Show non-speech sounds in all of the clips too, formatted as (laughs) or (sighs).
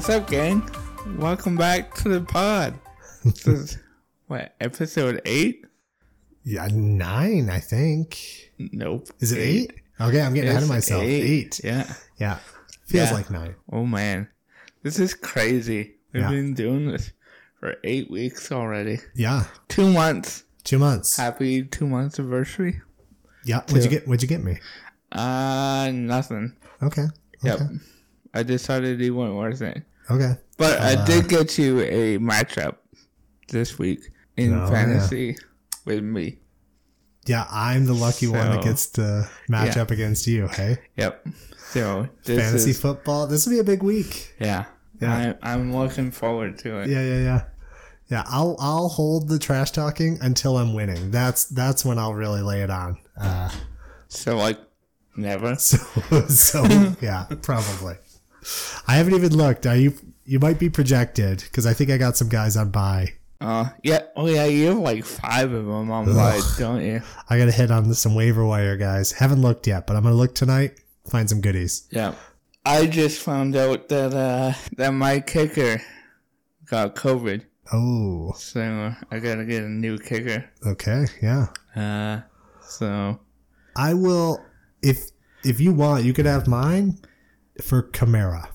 What's up, gang? Welcome back to the pod. (laughs) This is what episode eight? Yeah, nine, I think. Nope. Is it eight? Okay, I'm getting ahead of myself. Eight. Yeah. Yeah. Feels Yeah. like nine. Oh man, this is crazy. We've Yeah. been doing this for eight weeks already. Yeah. Two months. Two months. Happy two months anniversary. Yeah. What'd you get? What'd you get me? Uh, nothing. Okay. Yep. Okay. I decided it wasn't worth it. Okay. But I Uh, did get you a matchup this week in Oh, fantasy with me. Yeah, I'm the lucky one that gets to match Yeah. up against you. Hey, Yep. So this fantasy is football. This will be a big week. yeah. Yeah. I, I'm looking forward to it. Yeah, yeah, yeah. Yeah, I'll I'll hold the trash talking until I'm winning. That's that's when I'll really lay it on. Uh, So like never. (laughs) so so (laughs) yeah, probably. I haven't even looked. Are you you might be projected because I think I got some guys on buy. Uh yeah. Oh yeah. You have like five of them on buy, don't you? I got to hit on some waiver wire guys. Haven't looked yet, but I'm gonna look tonight. Find some goodies. Yeah. I just found out that uh that my kicker got COVID, Oh, so I gotta get a new kicker. okay, yeah. Uh, so I will if if you want, you could have mine for Kamara.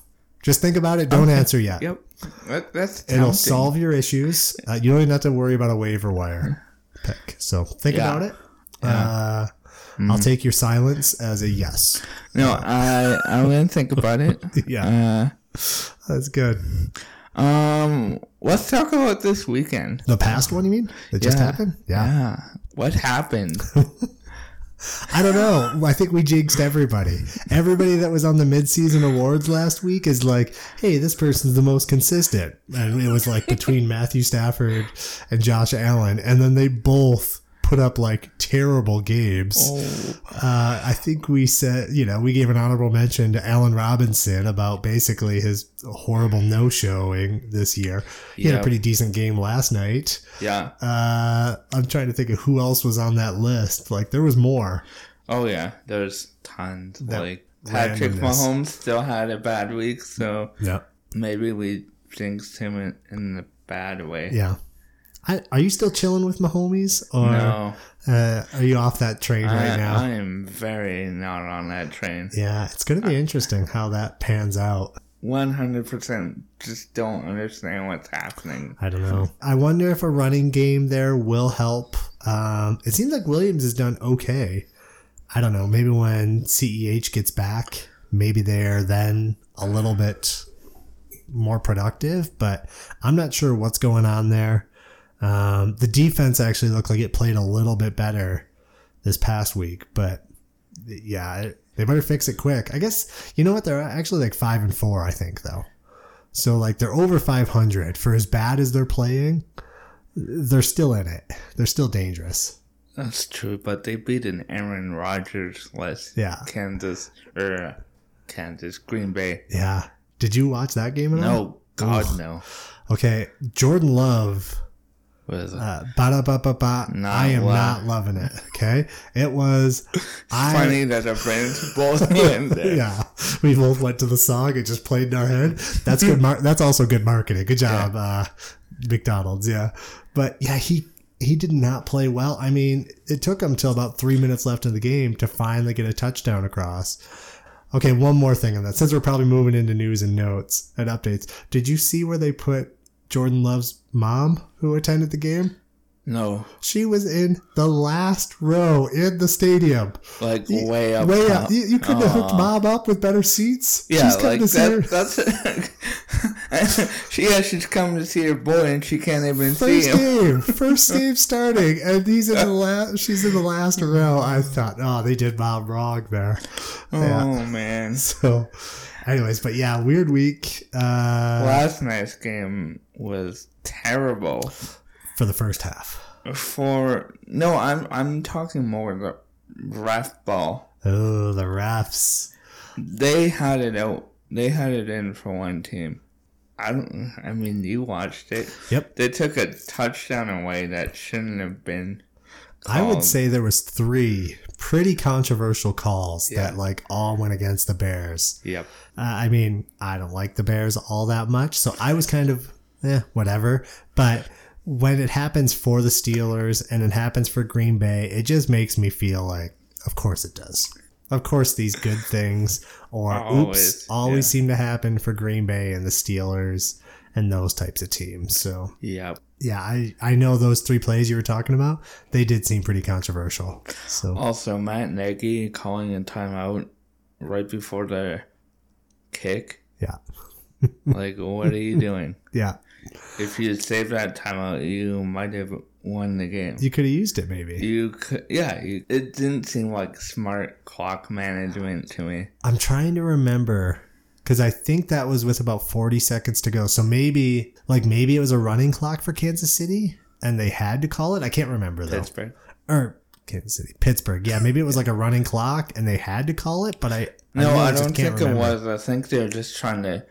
Just think about it. Don't answer yet. yep. That, that's It'll solve your issues. Uh, you don't even have to worry about a waiver wire pick. So think Yeah. about it. Uh, I'll take your silence as a yes. No, I I'm gonna think about it. (laughs) Yeah, Uh, that's good. um, let's talk about this weekend. The past one, you mean? That just happened? Yeah. Yeah. What happened? (laughs) I don't know. I think we jinxed everybody. Everybody that was on the midseason awards last week is like, hey, this person's the most consistent. And it was like between Matthew Stafford and Josh Allen. And then they both put up like terrible games. Oh, Uh, I think we said, you know, we gave an honorable mention to Allen Robinson about basically his horrible no showing this year. He had a pretty decent game last night. yeah. Uh, I'm trying to think of who else was on that list. Like, there was more. Oh yeah. There's tons. like Patrick. Mahomes still had a bad week, so Yeah. maybe we jinxed him in, in the bad way. Yeah. I, are you still chilling with Mahomes, or No, uh, are you off that train right now? I am very not on that train. yeah, it's going to be interesting how that pans out. One hundred percent. Just don't understand what's happening. I don't know. I wonder if a running game there will help. Um, it seems like Williams has done okay. I don't know. Maybe when CEH gets back, maybe they're then a little bit more productive, but I'm not sure what's going on there. Um, the defense actually looked like it played a little bit better this past week, but yeah, it- they better fix it quick. I guess you know what they're actually like five and four. I think though, so like they're over 500 for as bad as they're playing. They're still in it. They're still dangerous. That's true, but they beat an Aaron Rodgers less Yeah. Kansas or uh, Kansas Green Bay. Yeah. Did you watch that game at all? No, God no. Okay, Jordan Love. Was Uh, ba ba ba ba. I am lo- not loving it. Okay, it was. (laughs) I funny that our brains both (laughs) went there. yeah, we both went to the song. It just played in our head. That's good. Mar- that's also good marketing. Good job, uh, McDonald's. Yeah, but yeah, he he did not play well. I mean, it took him till about three minutes left in the game to finally get a touchdown across. Okay, one more thing on that. Since we're probably moving into news and notes and updates, did you see where they put Jordan Love's mom who attended the game? No, She was in the last row in the stadium. like way up. Way up. You, you couldn't have hooked mom up with better seats. Yeah, She's coming like to see her that, that's. (laughs) she yeah, she's coming to see her boy, and she can't even see first him. game. (laughs) First game starting, and he's in the last. She's in the last row. I thought, oh, they did mom wrong there. Oh, yeah. Oh man, (laughs) So, anyways, but yeah, weird week uh, last night's game was terrible. for the first half. For no, I'm I'm talking more the ref ball. Oh, the refs. They had it out. They had it in for one team. I don't. I mean, you watched it. Yep. They took a touchdown away that shouldn't have been I would say there was three pretty controversial calls Yeah. that like all went against the Bears. Yep. Uh, I mean, I don't like the Bears all that much, so I was kind of eh, whatever. But when it happens for the Steelers and it happens for Green Bay, it just makes me feel like, of course it does. Of course, these good things or (laughs) Always, oops always yeah. seem to happen for Green Bay and the Steelers and those types of teams. So Yep. Yeah, I I know those three plays you were talking about. They did seem pretty controversial. So Also, Matt Nagy calling a timeout right before the kick. yeah, (laughs) Like, what are you doing? yeah, If you saved that timeout, you might have won the game. you could have used it maybe. You could, yeah. You, it didn't seem like smart clock management to me. I'm trying to remember because I think that was with about 40 seconds to go. So maybe, like, maybe it was a running clock for Kansas City and they had to call it. I can't remember though. Pittsburgh. Or Kansas City, Pittsburgh. Yeah, maybe it was like a running clock and they had to call it, but I No, really I don't can't think it was. I think they're just trying to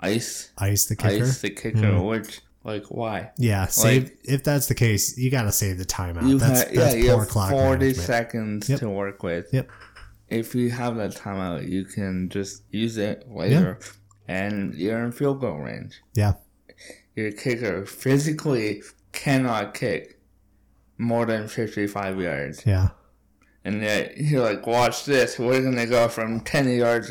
ice ice the kicker. ice the kicker. Hmm. Which, like, why? Yeah, save if that's the case, you got to save the timeout. You that's have, that's yeah, you poor have clock forty management. seconds Yep. to work with. Yep. If you have that timeout, you can just use it later, and you're in field goal range. Yeah. Your kicker physically cannot kick more than fifty-five yards, Yeah. and yet you're like, "Watch this! We're gonna go from ten yards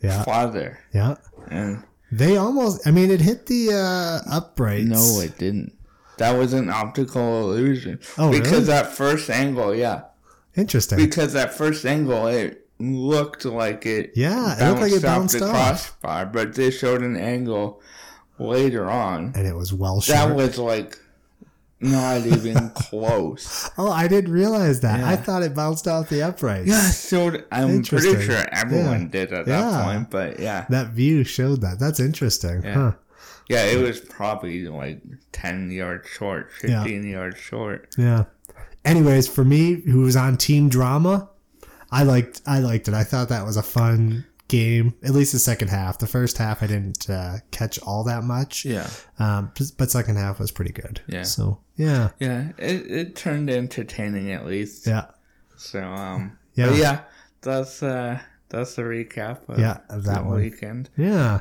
Yeah. farther." Yeah. And They almost I mean it hit the uh uprights. no, it didn't. That was an optical illusion. Oh, because really? that first angle, yeah. Interesting. Because that first angle, it looked like it. Yeah, it looked like it bounced off the crossbar, but they showed an angle later on. and it was well That short. was like not even (laughs) close. oh, I didn't realize that. I thought it bounced off the uprights. Yeah, so I'm pretty sure everyone Yeah. did at Yeah. that point, but yeah. That view showed that. That's interesting. Yeah. Huh. Yeah, it was probably like 10 yards short, 15 yards short. Yeah. Anyways, for me, who was on team drama, I liked I liked it. I thought that was a fun game. At least the second half. The first half I didn't uh, catch all that much. Yeah. Um, but- second half was pretty good. Yeah. So yeah, Yeah, it, it turned entertaining at least. yeah, So, um, Yeah. yeah. that's, uh, that's the recap of Yeah, that one. weekend. yeah.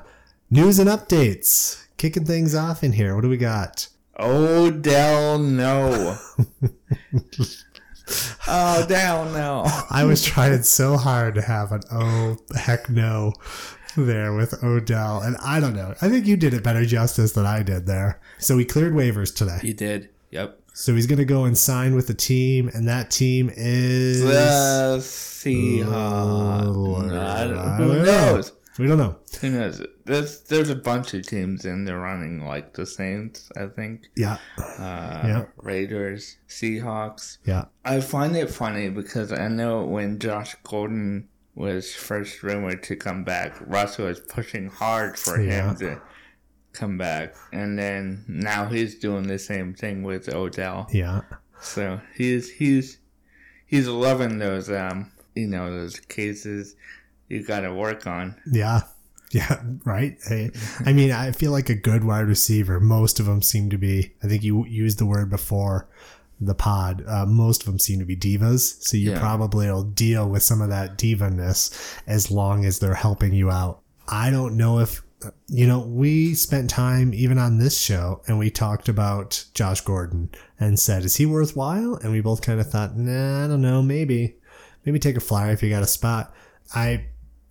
News and updates. Kicking things off in here. What do we got? Odell, no. oh, (laughs) Odell, no. I was trying so hard to have an oh heck no there with Odell, and I don't know. I think you did it better justice than I did there. So he cleared waivers today. He did. Yep. So he's going to go and sign with the team, and that team is. The Seahawks. Oh, I don't- I who don't know. knows? We don't know. Who knows? There's there's a bunch of teams in the running, like the Saints, I think, Yeah, uh, Yeah. Raiders, Seahawks. yeah, I find it funny because I know when Josh Gordon was first rumored to come back, Russ was pushing hard for Yeah. him to come back, and then now he's doing the same thing with Odell. yeah, So he's he's he's loving those um you know those cases you got to work on. yeah, yeah. Right. I, I mean, I feel like a good wide receiver. Most of them seem to be. I think you used the word before the pod. Uh, most of them seem to be divas. So you Yeah. probably will deal with some of that diva-ness as long as they're helping you out. I don't know if you know, we spent time even on this show and we talked about Josh Gordon and said, is he worthwhile? And we both kind of thought, nah, I don't know, maybe, maybe take a flyer if you got a spot. I,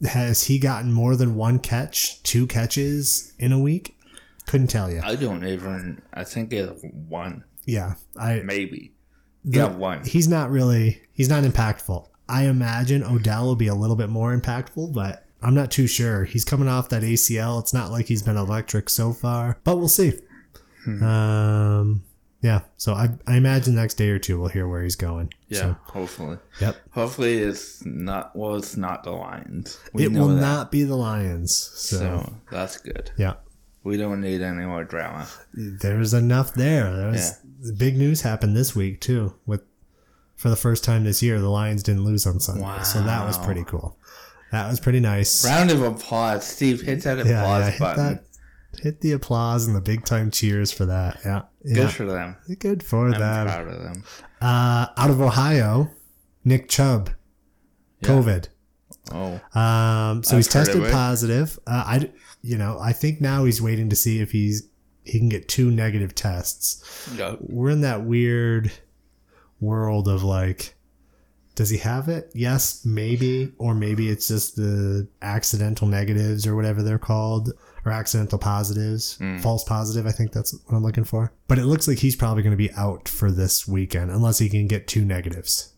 has he gotten more than one catch, two catches in a week? Couldn't tell you. I don't even. I think it's one, Yeah. I, maybe. yeah, one. he's not really, he's not impactful. I imagine Odell will be a little bit more impactful, but I'm not too sure. He's coming off that ACL. It's not like he's been electric so far, but we'll see. Hmm. Um, yeah. So I, I imagine the next day or two we'll hear where he's going. Yeah, So, hopefully. yep. Hopefully it's not. Well, it's not the Lions. We it will that. not be the Lions. So, So that's good. yeah. We don't need any more drama. There's enough there. There was big news happened this week too. With for the first time this year, the Lions didn't lose on Sunday, Wow. so that was pretty cool. That was pretty nice. Round of applause. Steve, hit that applause yeah, yeah, hit button. that, hit the applause and the big time cheers for that. Yeah, Good yeah, for them. good for I'm them. proud of them. Uh, out of Ohio, Nick Chubb, COVID. Oh, Um, so I've he's tested positive. Uh, I, you know, I think now he's waiting to see if he's he can get two negative tests. yeah. We're in that weird world of like, does he have it? Yes, maybe, or maybe it's just the accidental negatives or whatever they're called, or accidental positives, mm. false positive. I think that's what I'm looking for. But it looks like he's probably going to be out for this weekend unless he can get two negatives.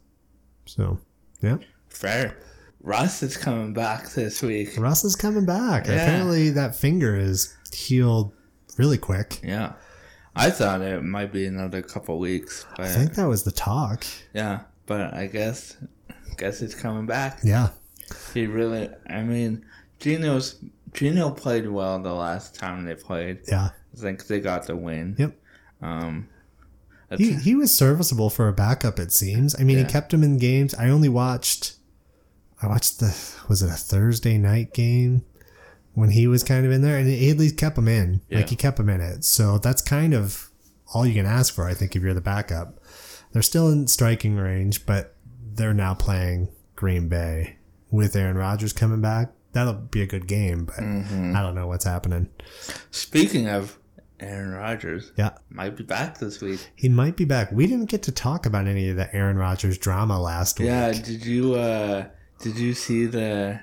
So, yeah. Fair. Russ is coming back this week. Russ is coming back. Yeah. Apparently, that finger is healed really quick. Yeah. I thought it might be another couple weeks, but I think that was the talk. yeah. But I guess, guess it's coming back. Yeah. He really. I mean, Geno's Geno played well the last time they played. Yeah. I think they got the win. Yep. Um, He, he was serviceable for a backup, it seems. I mean, Yeah. he kept him in games. I only watched, I watched the, was it a Thursday night game when he was kind of in there? And he at least kept him in. Yeah. Like, he kept him in it. So that's kind of all you can ask for, I think, if you're the backup. They're still in striking range, but they're now playing Green Bay with Aaron Rodgers coming back. That'll be a good game, but Mm-hmm. I don't know what's happening. speaking of Aaron Rodgers, Yeah. might be back this week. He might be back. We didn't get to talk about any of the Aaron Rodgers drama last week. Yeah. Did you uh Did you see the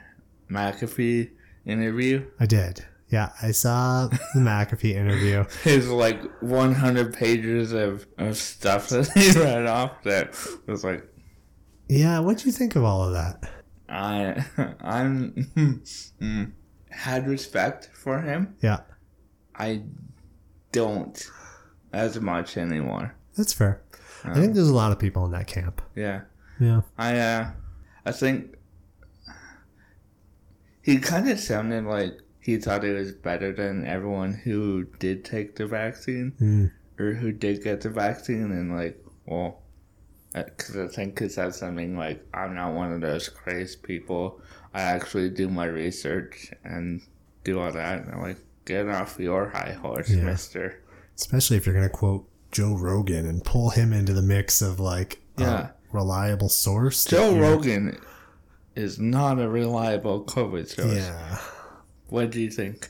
McAfee interview? I did. Yeah, I saw the (laughs) McAfee interview. His like 100 pages of, of stuff that he (laughs) read off that was like, Yeah, what'd you think of all of that? I (laughs) I'm (laughs) mm, had respect for him. Yeah, I don't as much anymore. that's fair. I think there's a lot of people in that camp. Yeah. Yeah. I uh I think he kind of sounded like he thought it was better than everyone who did take the vaccine Mm. or who did get the vaccine and like well because I think he said something like I'm not one of those crazy people. I actually do my research and do all that. And I'm like, get off your high horse, Yeah. Mister. Especially if you're going to quote Joe Rogan and pull him into the mix of like Yeah. a reliable source. Joe Rogan is not a reliable COVID source. Yeah. What do you think?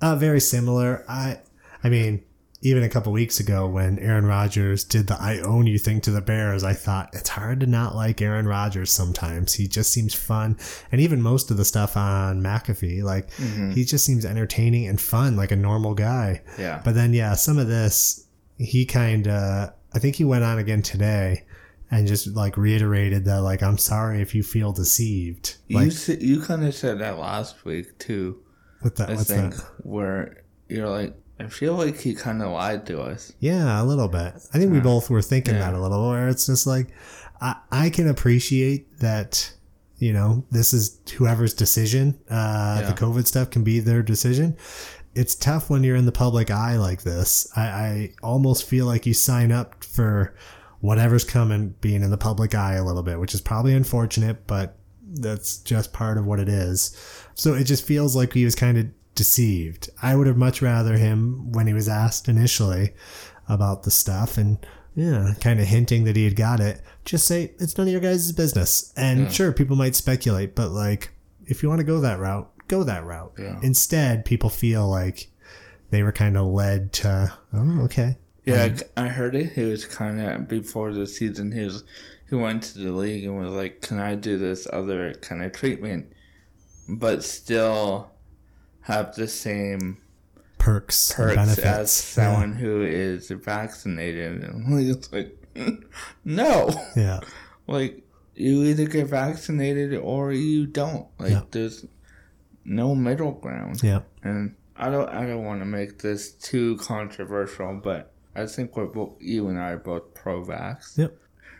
Uh, very similar. I, I mean, even a couple weeks ago when Aaron Rodgers did the "I own you" thing to the Bears, I thought it's hard to not like Aaron Rodgers. Sometimes he just seems fun, and even most of the stuff on McAfee, like mm-hmm. he just seems entertaining and fun, like a normal guy. Yeah. But then, yeah, some of this, he kind of, I think he went on again today and just like reiterated that, like, I'm sorry if you feel deceived. You Like, s- you kind of said that last week too. what that, I what's think that? where you're like, I feel like he kind of lied to us. Yeah, a little bit. I think we both were thinking Yeah. that a little, where it's just like, I, I can appreciate that, you know, this is whoever's decision. Uh, Yeah. The COVID stuff can be their decision. It's tough when you're in the public eye like this. I, I almost feel like you sign up for whatever's coming being in the public eye a little bit, which is probably unfortunate, but that's just part of what it is. So it just feels like he was kind of deceived. I would have much rather him when he was asked initially about the stuff and yeah, kind of hinting that he had got it. Just say it's none of your guys' business. And sure, people might speculate, but like if you want to go that route, go that route. Yeah. Instead, people feel like they were kind of led to, oh, okay. Yeah, I heard it. He was kind of before the season. He was he went to the league and was like, "Can I do this other kind of treatment, but still have the same Perks, perks benefits. as someone who is vaccinated?" (laughs) And like, (laughs) "No, Yeah. yeah. (laughs) like you either get vaccinated or you don't. Like Yeah. there's no middle ground." Yeah. And I don't I don't want to make this too controversial, but I think we're both you and I are both pro vax. Yep.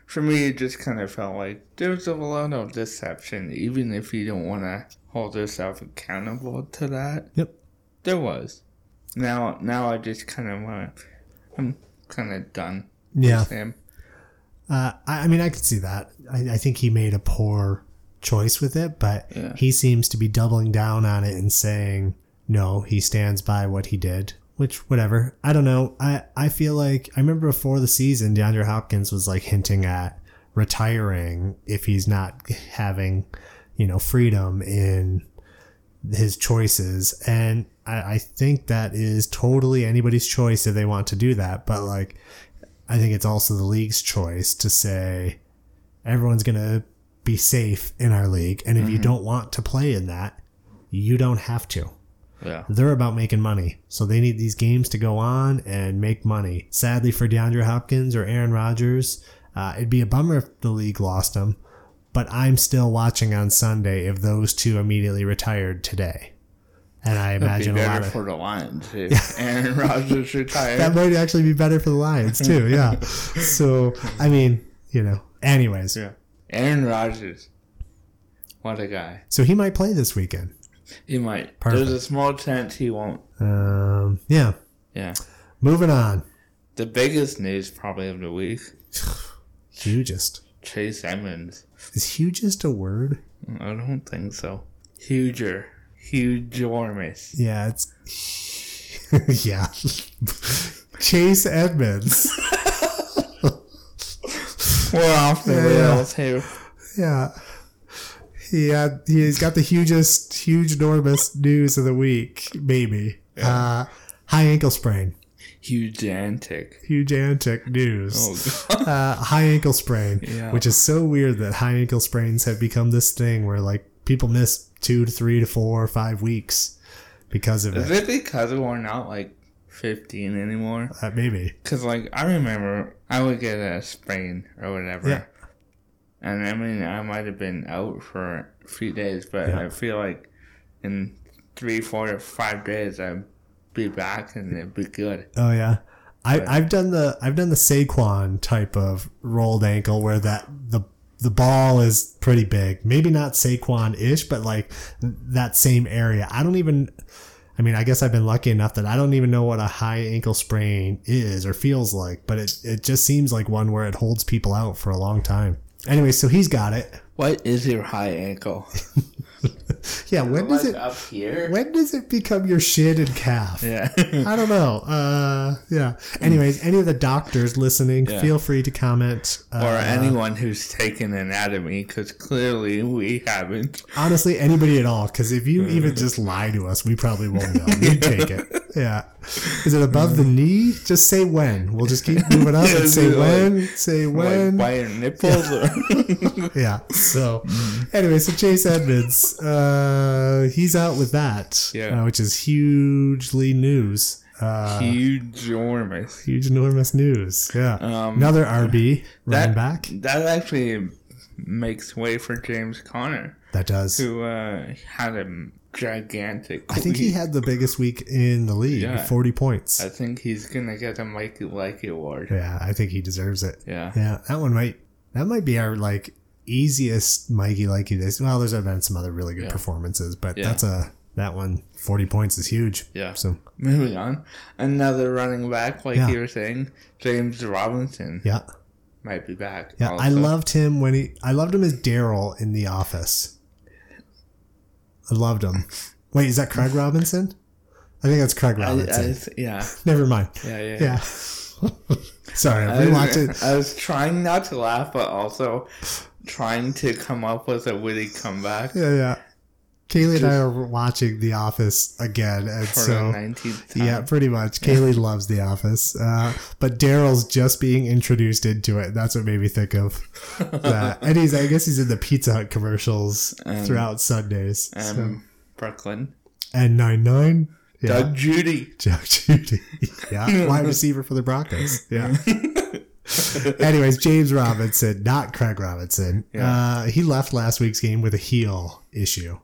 For me it just kinda felt like there's a lot of deception, even if you don't wanna hold yourself accountable to that. Yep. There was. Now now I just kinda wanna I'm kinda done Yeah. with him. Uh, I, I mean, I could see that. I, I think he made a poor choice with it, but Yeah. he seems to be doubling down on it and saying, no, he stands by what he did, which whatever. I don't know. I I feel like I remember before the season, DeAndre Hopkins was like hinting at retiring if he's not having, you know, freedom in his choices. And I, I think that is totally anybody's choice if they want to do that. But like, I think it's also the league's choice to say everyone's gonna be safe in our league, and if you don't want to play in that, you don't have to. Yeah. They're about making money. So they need these games to go on and make money. Sadly for DeAndre Hopkins or Aaron Rodgers, uh, it'd be a bummer if the league lost them. But I'm still watching on Sunday if those two immediately retired today. And I It'd be imagine a lot of for the Lions (laughs) if Aaron Rodgers (laughs) retired. that might actually be better for the Lions too. (laughs) Yeah. so I mean, you know. Anyways, yeah. Aaron Rodgers. What a guy. so he might play this weekend. He might. Perfect. There's a small chance he won't. Um, yeah. Yeah. Moving on. The biggest news probably of the week (sighs) Hugest. Chase Edmonds. Is hugest a word? I don't think so. Huger. Huge enormous. Yeah, it's (laughs) yeah. Chase Edmonds. (laughs) We're off the Yeah. rails here. Yeah. He had, he's got the hugest, huge, enormous news of the week, maybe. Uh, high ankle sprain. Huge antic. Huge antic news. Oh, God. (laughs) Uh, high ankle sprain, Yeah. which is so weird that high ankle sprains have become this thing where like people miss two to three to four or five weeks because of Is it. it because we're not like 15 anymore? Uh, maybe. Because, like, I remember I would get a sprain or whatever. Yeah. And I mean, I might have been out for a few days, but Yeah. I feel like in three, four, or five days, I'd be back and it'd be good. Oh yeah. I. I've done the I've done the Saquon type of rolled ankle where that the the ball is pretty big. Maybe not Saquon ish, but like that same area. I don't even I mean, I guess I've been lucky enough that I don't even know what a high ankle sprain is or feels like, but it, it just seems like one where it holds people out for a long time. Anyway, so he's got it. What is your high ankle? (laughs) (laughs) Yeah, when does it up here? when does it become your shin and calf? Yeah. (laughs) I don't know. Uh, yeah. Anyways, any of the doctors listening, Yeah. feel free to comment. Uh, or anyone who's taken anatomy, because clearly we haven't. honestly, anybody at all. Because if you even just lie to us, we probably won't know. (laughs) We'd take it. Yeah. Is it above the knee? Just say when. We'll just keep moving up (laughs) and say Like- when. Say when. Like by your nipples? Or (laughs) Yeah. So, (laughs) anyway, so Chase Edmonds, uh, he's out with that, Yeah. uh, which is hugely news. Uh, huge enormous. huge, enormous news. Yeah. Um, Another RB running that, back. That actually makes way for James Conner, That does. who uh, had a gigantic. I think he had the biggest week in the league, Yeah. 40 points. I think he's gonna get a Mikey Likey award. yeah, I think he deserves it. Yeah. Yeah, that one might that might be our like easiest Mikey likey this. Well, there's been some other really good Yeah. performances, but Yeah. that's a that one 40 points is huge. Yeah. So, Moving on, another running back, like you were saying, James Robinson yeah. might be back. Yeah, I loved him when he I loved him as Darryl in The Office. I loved him. Wait, is that Craig Robinson? I think that's Craig Robinson. I, yeah, (laughs) Never mind. yeah, yeah. Yeah. (laughs) Sorry, I I was, rewatched it. I was trying not to laugh, but also trying to come up with a witty comeback Yeah, yeah. Kaylee and I are watching The Office again, and so the nineteenth time. yeah, pretty much. Kaylee loves The Office, uh, but Darryl's just being introduced into it. That's what made me think of (laughs) that. And he's, I guess, he's in the Pizza Hut commercials Um, throughout Sundays. Um, so. Brooklyn. And nine nine, yeah, Doug Judy. Jack Jeudy, yeah, (laughs) wide receiver for the Broncos, yeah. (laughs) Anyways, James Robinson, not Craig Robinson. Yeah. Uh, he left last week's game with a heel issue.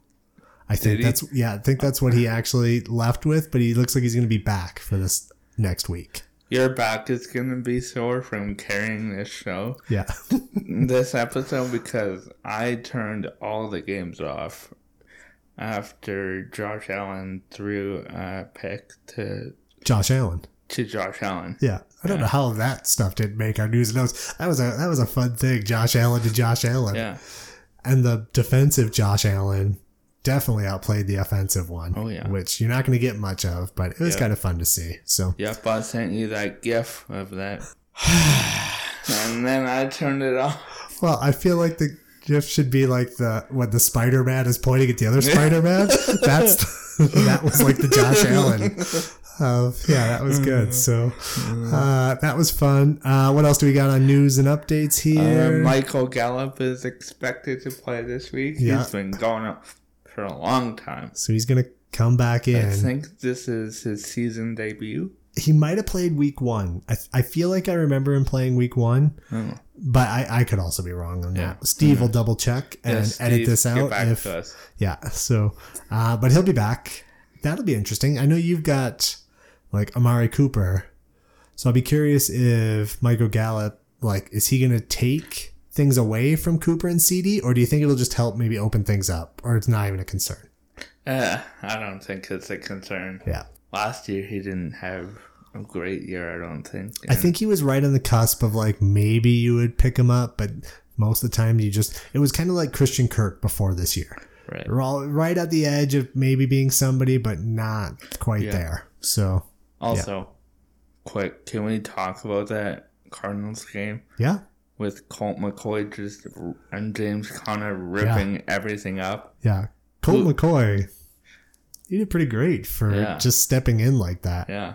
I think that's yeah, I think that's what he actually left with, but he looks like he's going to be back for this next week. Your back is gonna be sore from carrying this show, Yeah. (laughs) this episode, because I turned all the games off after Josh Allen threw a pick to Josh Allen. to Josh Allen. Yeah. I don't know how that stuff didn't make our news and notes. That was a that was a fun thing. Josh Allen to Josh Allen. Yeah, And the defensive Josh Allen definitely outplayed the offensive one. Oh, yeah. which you're not going to get much of, but it was Yeah. kind of fun to see. So Yep, I sent you that gif of that. (sighs) and then I turned it off. Well, I feel like the GIF should be like the when the Spider Man is pointing at the other Spider Man. (laughs) That's (laughs) that was like the Josh (laughs) Allen. Of yeah, that was good. So uh, that was fun. Uh, what else do we got on news and updates Uh, here? Michael Gallup is expected to play this week. Yeah. He's been going up for a long time. so he's gonna come back in. I think this is his season debut. He might have played week one. I, I feel like I remember him playing week one, Oh. but I, I could also be wrong on Yeah. that. Steve will double check and edit Steve, this get out if to. Yeah. So, uh, but he'll be back. That'll be interesting. I know you've got like Amari Cooper. So I'll be curious if Michael Gallup, like, is he going to take things away from Cooper and CD, or do you think it'll just help maybe open things up, or it's not even a concern? Uh, I don't think it's a concern. Yeah. Last year he didn't have a great year. I don't think. I think he was right on the cusp of like maybe you would pick him up, but most of the time you just, it was kind of like Christian Kirk before this year. right. All right at the edge of maybe being somebody, but not quite Yeah. there. So, Also, quick, can we talk about that Cardinals game yeah. With Colt McCoy just and James Conner ripping everything up? Yeah. Colt Who- McCoy, he did pretty great for Yeah. just stepping in like that. Yeah.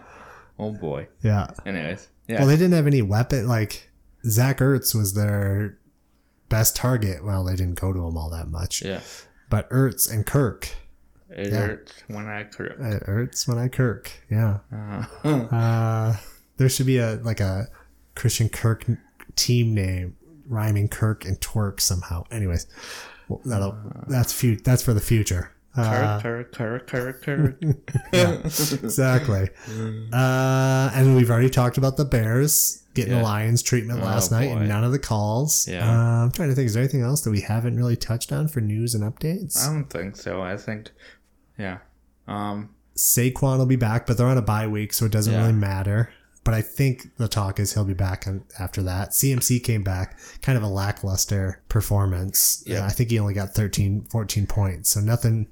Oh boy. Yeah. Anyways, yeah. Well, they didn't have any weapon. Like, Zach Ertz was their best target. Well, they didn't go to him all that much. yeah. But Ertz and Kirk. It Yeah. hurts when I Kirk. Uh, Ertz when I Kirk. Yeah. uh, Uh, there should be a, like a Christian Kirk team name rhyming Kirk and twerk somehow. Anyways, well, that'll, that's, fu- that's for the future. Uh, Kirk, Kirk, Kirk, Kirk, Kirk. (laughs) exactly. Uh, and we've already talked about the Bears getting the Lions treatment Oh, last night boy. and none of the calls. Yeah. Uh, I'm trying to think, is there anything else that we haven't really touched on for news and updates? I don't think so. I think, yeah. Um, Saquon will be back, but they're on a bye week, so it doesn't Yeah. really matter. But I think the talk is he'll be back after that. CMC came back, kind of a lackluster performance. Yeah. I think he only got 13, 14 points, so nothing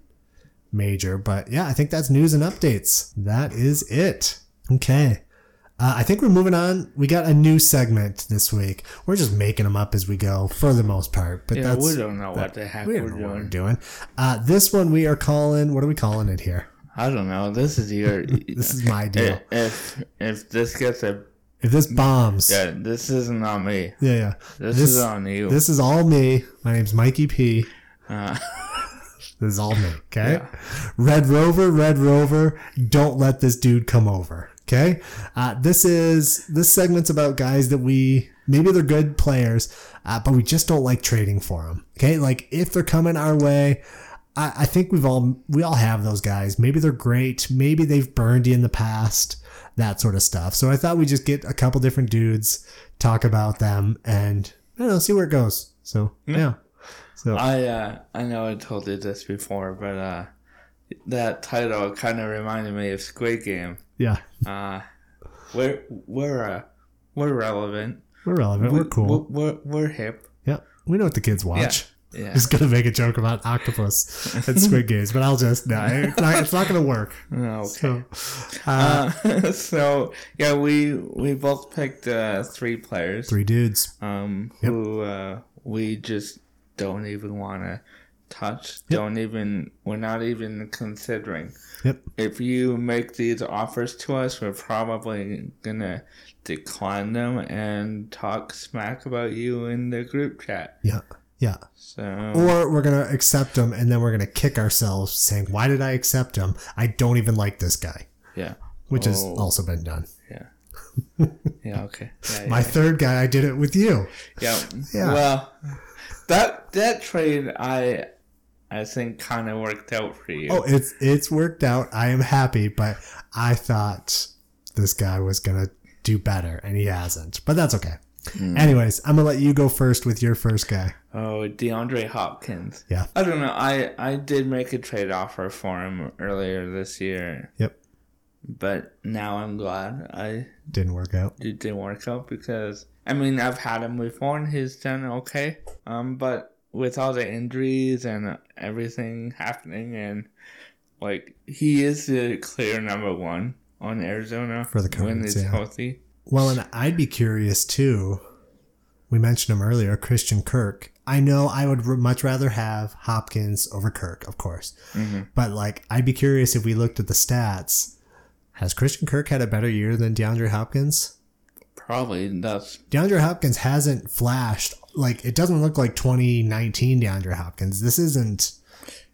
major. But yeah, I think that's news and updates. That is it. Okay. Uh, I think we're moving on. We got a new segment this week. We're just making them up as we go, for the most part. But yeah, that's we don't know what the heck we are know what we're doing. doing. Uh, this one we are calling. What are we calling it here? I don't know. This is your. (laughs) This is my deal. If if this gets a If this bombs, yeah, this isn't on me. yeah, yeah. This, This- is on you. This is all me. My name's Mikey P. uh, (laughs) This is all me. Okay. Yeah. Red Rover, Red Rover. Don't let this dude come over. Okay. Uh, this is this segment's about guys that we maybe they're good players, uh, but we just don't like trading for them. Okay. Like if they're coming our way. I, I think we've all we all have those guys. Maybe they're great. Maybe they've burned you in the past. That sort of stuff. So I thought we'd just get a couple different dudes, talk about them, and I don't know, see where it goes. So yeah. So I uh, I know I told you this before, but uh, that title kind of reminded me of Squid Game. yeah, Uh, we're we're uh, we're relevant. we're relevant. We're cool. We're, we're, we're hip. Yeah, we know what the kids watch. Yeah. Just gonna make a joke about octopus and (laughs) Squid Games, but I'll just no, it's not. It's not gonna work. (laughs) Okay. So, uh, Uh, (laughs) so yeah, we we both picked uh, three players. three dudes. um, Yep. who uh, we just don't even want to touch. Yep. Don't even. We're not even considering. Yep. If you make these offers to us, we're probably gonna decline them and talk smack about you in the group chat. Yeah, yeah. So Or we're gonna accept them, and then we're gonna kick ourselves, saying, "Why did I accept him? I don't even like this guy," yeah, which has Oh. also been done. yeah, (laughs) yeah. Okay. Yeah, My yeah. third guy, I did it with you. Yeah. Yeah. Well, that that trade I I think kind of worked out for you. Oh, it's it's worked out. I am happy, but I thought this guy was gonna do better, and he hasn't. But that's okay. Hmm. Anyways, I'm gonna let you go first with your first guy. Oh, DeAndre Hopkins. Yeah. I don't know. I I did make a trade offer for him earlier this year, Yep, but now I'm glad I didn't work out. it didn't work out because I mean I've had him before and he's done okay. Um, but with all the injuries and everything happening, and like he is the clear number one on Arizona For the when he's yeah. healthy. Well, and I'd be curious too. We mentioned him earlier, Christian Kirk. I know I would much rather have Hopkins over Kirk, of course. Mm-hmm. But like, I'd be curious if we looked at the stats. Has Christian Kirk had a better year than DeAndre Hopkins? Probably that's DeAndre Hopkins hasn't flashed. Like, it doesn't look like 2019 DeAndre Hopkins. This isn't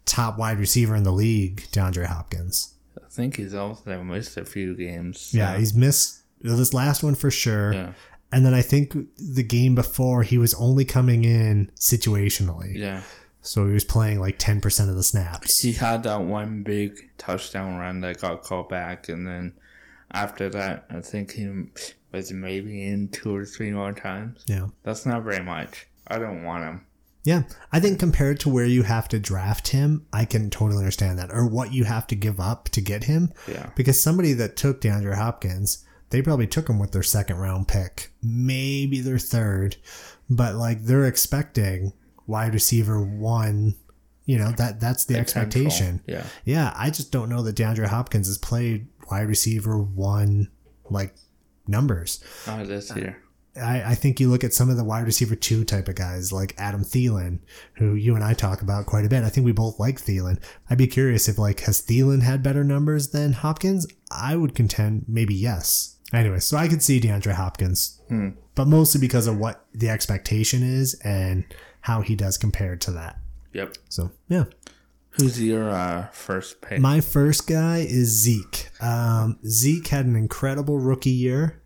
top wide receiver in the league, DeAndre Hopkins. I think he's also missed a few games. Yeah, he's missed this last one for sure. yeah, And then I think the game before he was only coming in situationally. yeah. So he was playing like 10% of the snaps. He had that one big touchdown run that got called back, and then after that, I think he was maybe in two or three more times. Yeah. That's not very much. I don't want him. Yeah. I think compared to where you have to draft him, I can totally understand that. Or what you have to give up to get him. Yeah. Because somebody that took DeAndre Hopkins, they probably took him with their second round pick, maybe their third, but like they're expecting wide receiver one. You know that that's the expectation. Yeah. Yeah, I just don't know that DeAndre Hopkins has played wide receiver one like numbers. Oh, this year. I, I think you look at some of the wide receiver two type of guys like Adam Thielen, who you and I talk about quite a bit. I think we both like Thielen. I'd be curious if like has Thielen had better numbers than Hopkins? I would contend maybe yes. Anyway, so I could see DeAndre Hopkins, but mostly because of what the expectation is and how he does compared to that. Yep. So yeah. Who's your uh, first pick? My first guy is Zeke. Um, Zeke had an incredible rookie year,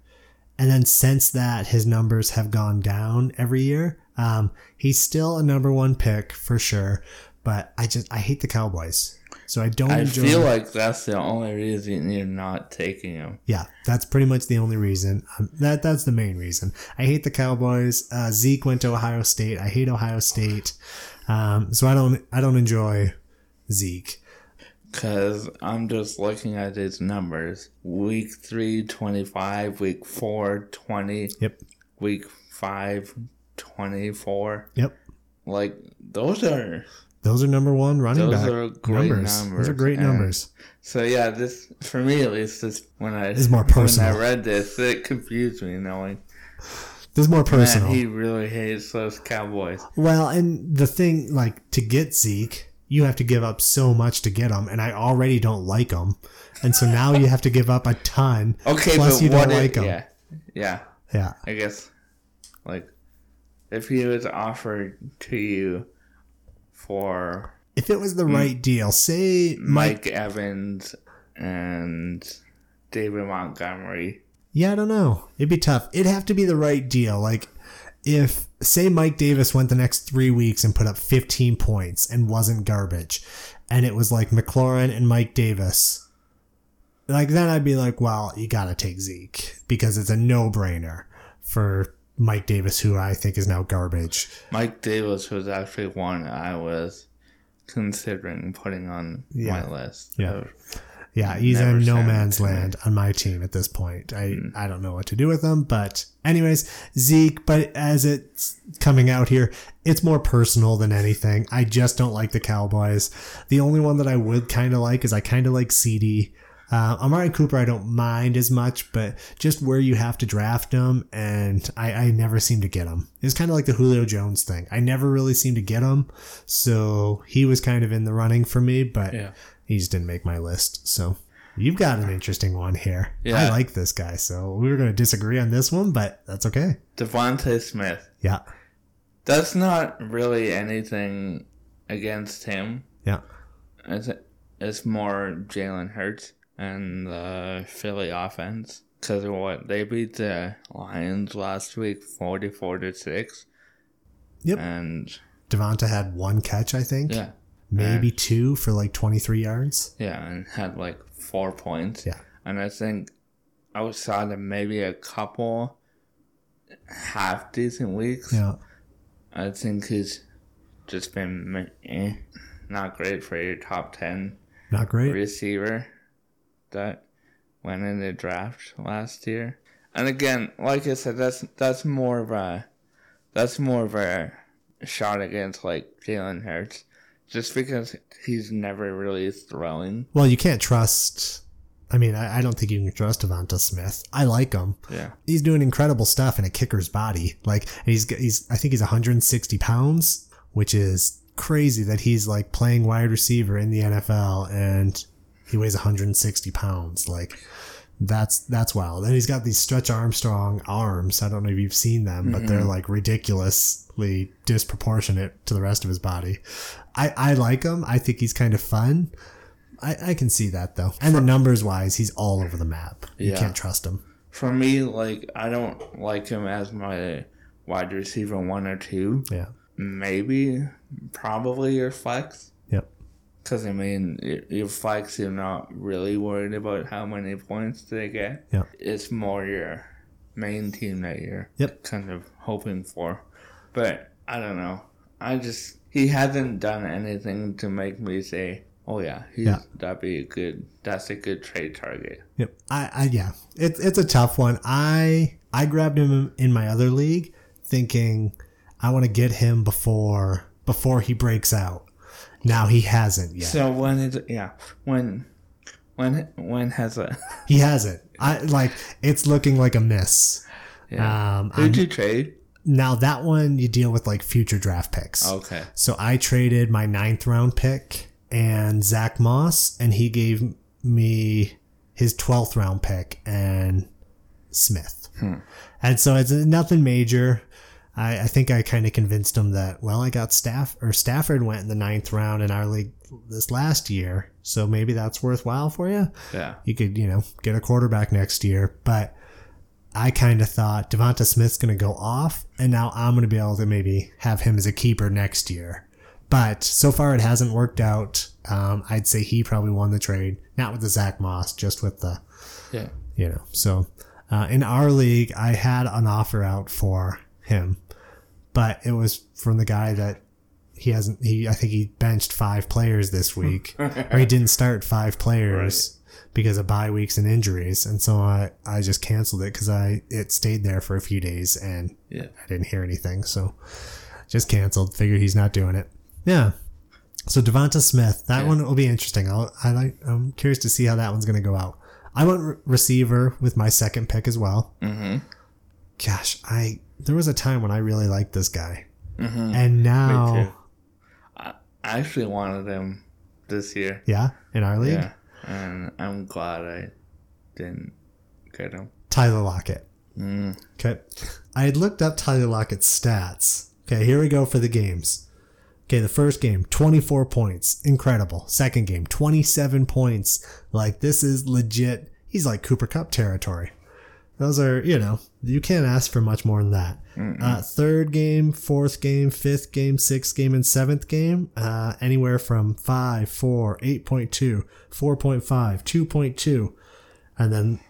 and then since that, his numbers have gone down every year. Um, he's still a number one pick for sure, but I just I hate the Cowboys, so I don't I feel like that's the only reason you're not taking him. yeah, that's pretty much the only reason. Um, that that's the main reason. I hate the Cowboys. Uh, Zeke went to Ohio State. I hate Ohio State, um, so I don't I don't enjoy Zeke. Because I'm just looking at his numbers. Week 3, 25. Week 4, 20. Yep. Week 5, 24. Yep. Like, those are. Those are number one running Those back are great numbers. Those are great and- numbers. So, yeah, this, for me at least, this, when I, It's more personal. when. I read this, it confused me, knowing, This is more man, personal. he really hates those Cowboys. well, and the thing, like, to get Zeke, you have to give up so much to get him, and I already don't like him, and so now you have to give up a ton. (laughs) Okay, Plus but you don't like him. Yeah, yeah. Yeah, I guess, like, if he was offered to you for if it was the hmm. right deal, say Mike. Mike Evans and David Montgomery, Yeah, I don't know. It'd be tough. It'd have to be the right deal. Like, if say Mike Davis went the next three weeks and put up 15 points and wasn't garbage, and it was like McLaurin and Mike Davis, like then I'd be like, well, you gotta take Zeke because it's a no brainer for Mike Davis, who I think is now garbage. Mike Davis was actually one I was considering putting on Yeah. my list. Yeah. Yeah, he's in no man's land on my team at this point. I, hmm. I don't know what to do with him, but anyways, Zeke, but as it's coming out here, it's more personal than anything. I just don't like the Cowboys. The only one that I would kind of like is I kind of like CD. Uh, Amari Cooper, I don't mind as much, but just where you have to draft him, and I, I never seem to get him. It's kind of like the Julio Jones thing. I never really seem to get him, so he was kind of in the running for me, but Yeah. he just didn't make my list. So you've got an interesting one here. Yeah. I like this guy, so we were going to disagree on this one, but that's okay. Devonta Smith. Yeah, That's not really anything against him. yeah, It's, it's more Jalen Hurts and the Philly offense. Because what? They beat the Lions last week 44 to 6. Yep. And Devonta had one catch, I think, yeah. maybe two for like twenty three yards. Yeah, and had like four points. Yeah. And I think outside of maybe a couple half decent weeks, Yeah, I think he's just been eh, not great for your top 10 not great. receiver that went in the draft last year. And again, like I said, that's that's more of a that's more of a shot against like Jalen Hurts, just because he's never really throwing. Well, you can't trust. I mean, I, I don't think you can trust Devonta Smith. I like him. Yeah, He's doing incredible stuff in a kicker's body. Like he's he's I think he's 160 pounds, which is crazy that he's like playing wide receiver in the NFL and he weighs 160 pounds. Like that's that's wild. And he's got these Stretch Armstrong arms. I don't know if you've seen them, but they're like ridiculously disproportionate to the rest of his body. I I like him. I think he's kind of fun. I, I can see that though. And the numbers wise, he's all over the map. You Yeah. can't trust him. for me, like I don't like him as my wide receiver one or two. Yeah. Maybe, probably your flex. Because I mean, your- flex, you're not really worried about how many points they get. Yep. It's more your main team that you're Yep. kind of hoping for. But I don't know. I just he hasn't done anything to make me say, "Oh yeah, he's Yeah. that'd be a good. That's a good trade target." Yep. I, I yeah. It's it's a tough one. I I grabbed him in my other league thinking I want to get him before before he breaks out. Now he hasn't yet. So when is yeah when when when has a (laughs) He hasn't. I like it's looking like a miss. yeah. Um who'd I'm- you trade? now that one you deal with like future draft picks. Okay. So I traded my ninth round pick and Zach Moss, and he gave me his 12th round pick and Smith. And so it's nothing major. I, I think I kind of convinced him that, well, I got Staff or Stafford went in the ninth round in our league this last year. So maybe that's worthwhile for you. Yeah. You could, you know, get a quarterback next year. But I kind of thought Devonta Smith's going to go off, and now I'm going to be able to maybe have him as a keeper next year. But so far, it hasn't worked out. Um, I'd say he probably won the trade, not with the Zach Moss, just with the, Yeah. you know. So uh, in our league, I had an offer out for him, but it was from the guy that he hasn't. He I think he benched five players this week, (laughs) or he didn't start five players because of bye weeks and injuries, and so I I just canceled it because I it stayed there for a few days and Yeah. I didn't hear anything, so just canceled. Figured he's not doing it. Yeah. So Devonta Smith, that Yeah. one will be interesting. I'll, I like. I'm curious to see how that one's going to go out. I went re- receiver with my second pick as well. Mm-hmm. Gosh, I there was a time when I really liked this guy, Mm-hmm. and now, I actually wanted him this year. yeah, in our league, Yeah. And I'm glad I didn't get him. Tyler Lockett. Mm. Okay. I had looked up Tyler Lockett's stats. Okay, here we go for the games. Okay, the first game, 24 points. Incredible. Second game, 27 points. Like, this is legit. He's like Cooper Kupp territory. Those are, you know, you can't ask for much more than that. Uh, third game, fourth game, fifth game, sixth game, and seventh game, uh, anywhere from 5, 4, 8.2, 4.5, 2.2. And then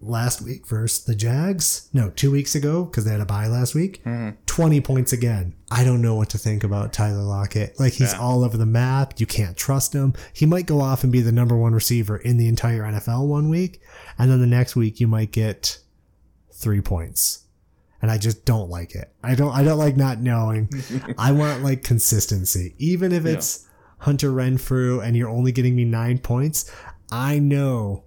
last week versus the Jags. No, two weeks ago because they had a bye last week. Twenty points again. I don't know what to think about Tyler Lockett. Like he's Yeah. all over the map. You can't trust him. He might go off and be the number one receiver in the entire NFL one week, and then the next week you might get three points. And I just don't like it. I don't. I don't like not knowing. (laughs) I want like consistency, even if it's Hunter Renfro and you're only getting me nine points. I know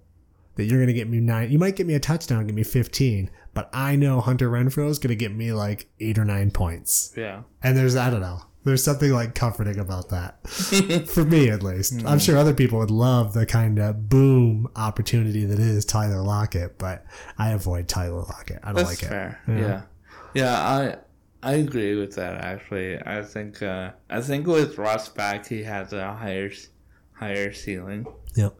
that you're going to get me nine. You might get me a touchdown, get me 15, but I know Hunter Renfro is going to get me like eight or nine points. Yeah. And there's, I don't know, there's something like comforting about that. (laughs) For me, at least. I'm sure other people would love the kind of boom opportunity that is Tyler Lockett, but I avoid Tyler Lockett. I don't That's like it. fair. Yeah. Yeah. yeah. I I agree with that actually. I think uh I think with Russ back he has a higher higher ceiling. Yep.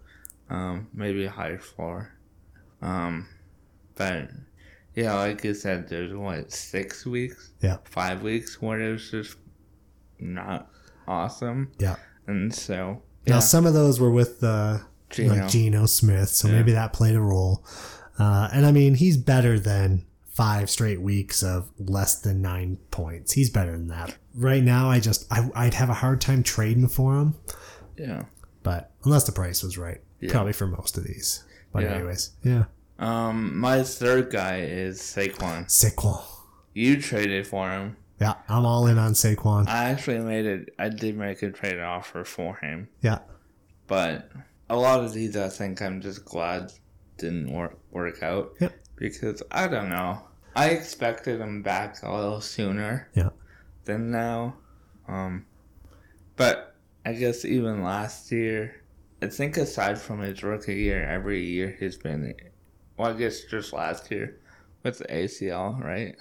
Um maybe a higher floor. Um but yeah, like you said, there's what, six weeks? Yeah. Five weeks where it was just not awesome. Yeah. And so Now, yeah, some of those were with the Geno. like Geno Smith, so Yeah. maybe that played a role. Uh, and I mean, he's better than five straight weeks of less than nine points. He's better than that. Right now, I just I, I'd have a hard time trading for him, yeah. but unless the price was right, Yeah. probably for most of these. But Yeah. anyways, yeah, Um my third guy is Saquon. Saquon. You traded for him. Yeah, I'm all in on Saquon. I actually made it. I did make a trade offer for him, Yeah, but a lot of these I think I'm just glad didn't work work out. Yep. Because I don't know. I expected him back a little sooner. Yeah. Than now. Um, but I guess even last year, I think aside from his rookie year, every year he's been. Well, I guess just last year with the ACL, right?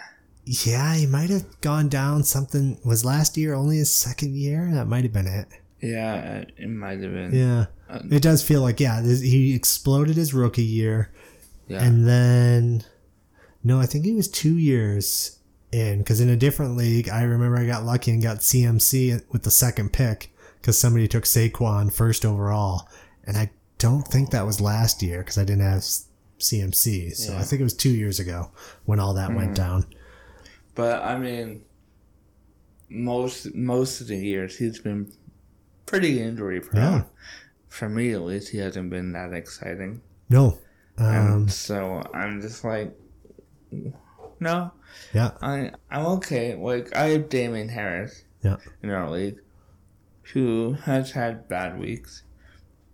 Yeah, he might have gone down. Something was last year only his second year. That might have been it. Yeah, it might have been. Yeah, Uh, it does feel like yeah. This, he exploded his rookie year, yeah. and then no, I think he was two years in because in a different league, I remember I got lucky and got CMC with the second pick because somebody took Saquon first overall, and I don't think that was last year because I didn't have CMC. So I think it was two years ago when all that went down. But I mean, most most of the years he's been pretty injury prone. Yeah. For me, at least, he hasn't been that exciting. No, And um, so I'm just like, no, yeah, I I'm okay. Like I have Damien Harris yeah, in our league, who has had bad weeks,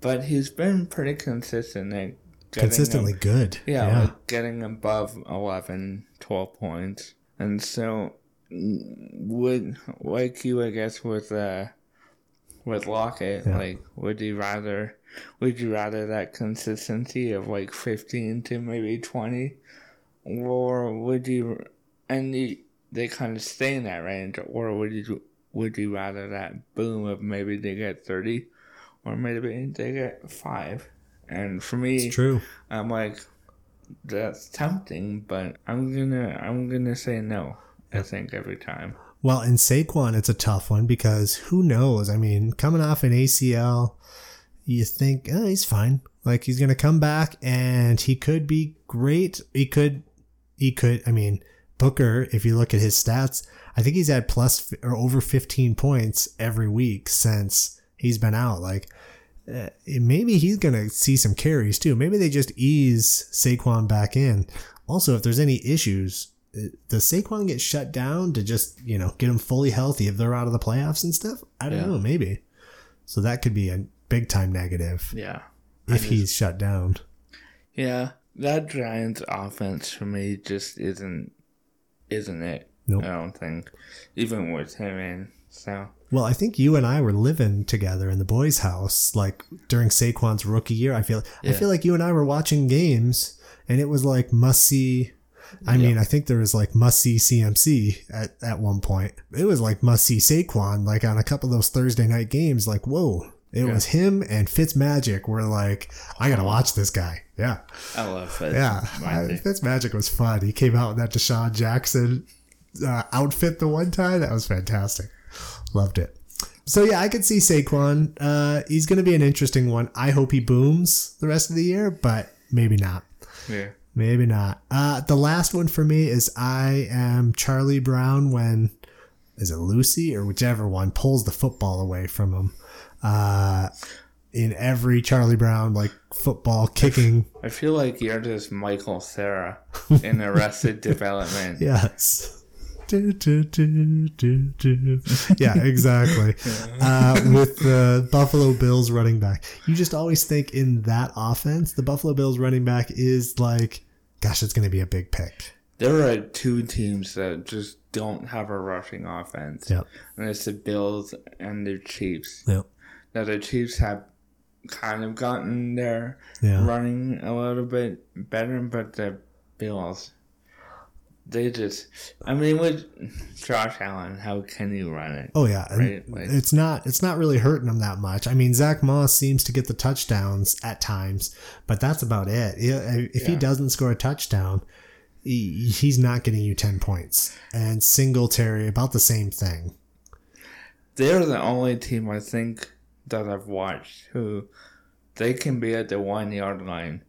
but he's been pretty consistent. Getting consistently good. yeah, yeah. Like getting above 11, 12 points, and so would like you, I guess, with uh with Lockett, Yeah. like would you rather would you rather that consistency of like fifteen to maybe twenty, or would you and you, they kind of stay in that range, or would you would you rather that boom of maybe they get thirty, or maybe they get five, and for me, It's true. I'm like, that's tempting, but I'm gonna I'm gonna say no. I think every time. Well, in Saquon, it's a tough one because who knows? I mean, coming off an ACL, you think oh, he's fine. Like he's gonna come back and he could be great. He could, he could. I mean, Booker. If you look at his stats, I think he's had plus or over 15 points every week since he's been out. Like uh, maybe he's gonna see some carries too. Maybe they just ease Saquon back in. Also, if there's any issues, uh, does Saquon get shut down to just you know get him fully healthy if they're out of the playoffs and stuff? I don't Yeah. know. Maybe. So that could be a big time negative Yeah. If just- he's shut down. Yeah. That Giants offense for me just isn't isn't it. Nope. I don't think. Even with him in. So Well, I think you and I were living together in the boys' house, like during Saquon's rookie year. I feel I feel like you and I were watching games, and it was like must see. I mean, I think there was like must see CMC at, at one point. It was like must see Saquon, like on a couple of those Thursday night games. Like whoa, it Yeah. was him and Fitzmagic. Were like, I gotta watch this guy. Yeah, I love Fitz. yeah. I, Fitzmagic was fun. He came out in that DeSean Jackson uh, outfit the one time. That was fantastic. Loved it. So yeah, I could see Saquon. Uh, he's going to be an interesting one. I hope he booms the rest of the year, but maybe not. yeah. Maybe not. Uh, the last one for me is I am Charlie Brown when is it Lucy or whichever one pulls the football away from him. Uh, in every Charlie Brown like football kicking. I feel like you're just Michael Cera (laughs) in Arrested Development. Yes. Do, do, do, do, do. Yeah, exactly. Uh, with the Buffalo Bills running back, you just always think in that offense, the Buffalo Bills running back is like, gosh, it's going to be a big pick. There are two teams that just don't have a rushing offense. Yep. And it's the Bills and the Chiefs. Yep. Now the Chiefs have kind of gotten their Yeah. running a little bit better, but the Bills, they just, I mean, with Josh Allen, how can you run it? Oh yeah, Right, like- it's not it's not really hurting him that much. I mean, Zach Moss seems to get the touchdowns at times, but that's about it. Yeah, If he doesn't score a touchdown, he, he's not getting you ten points. And Singletary about the same thing. They're the only team I think that I've watched who they can be at the one yard line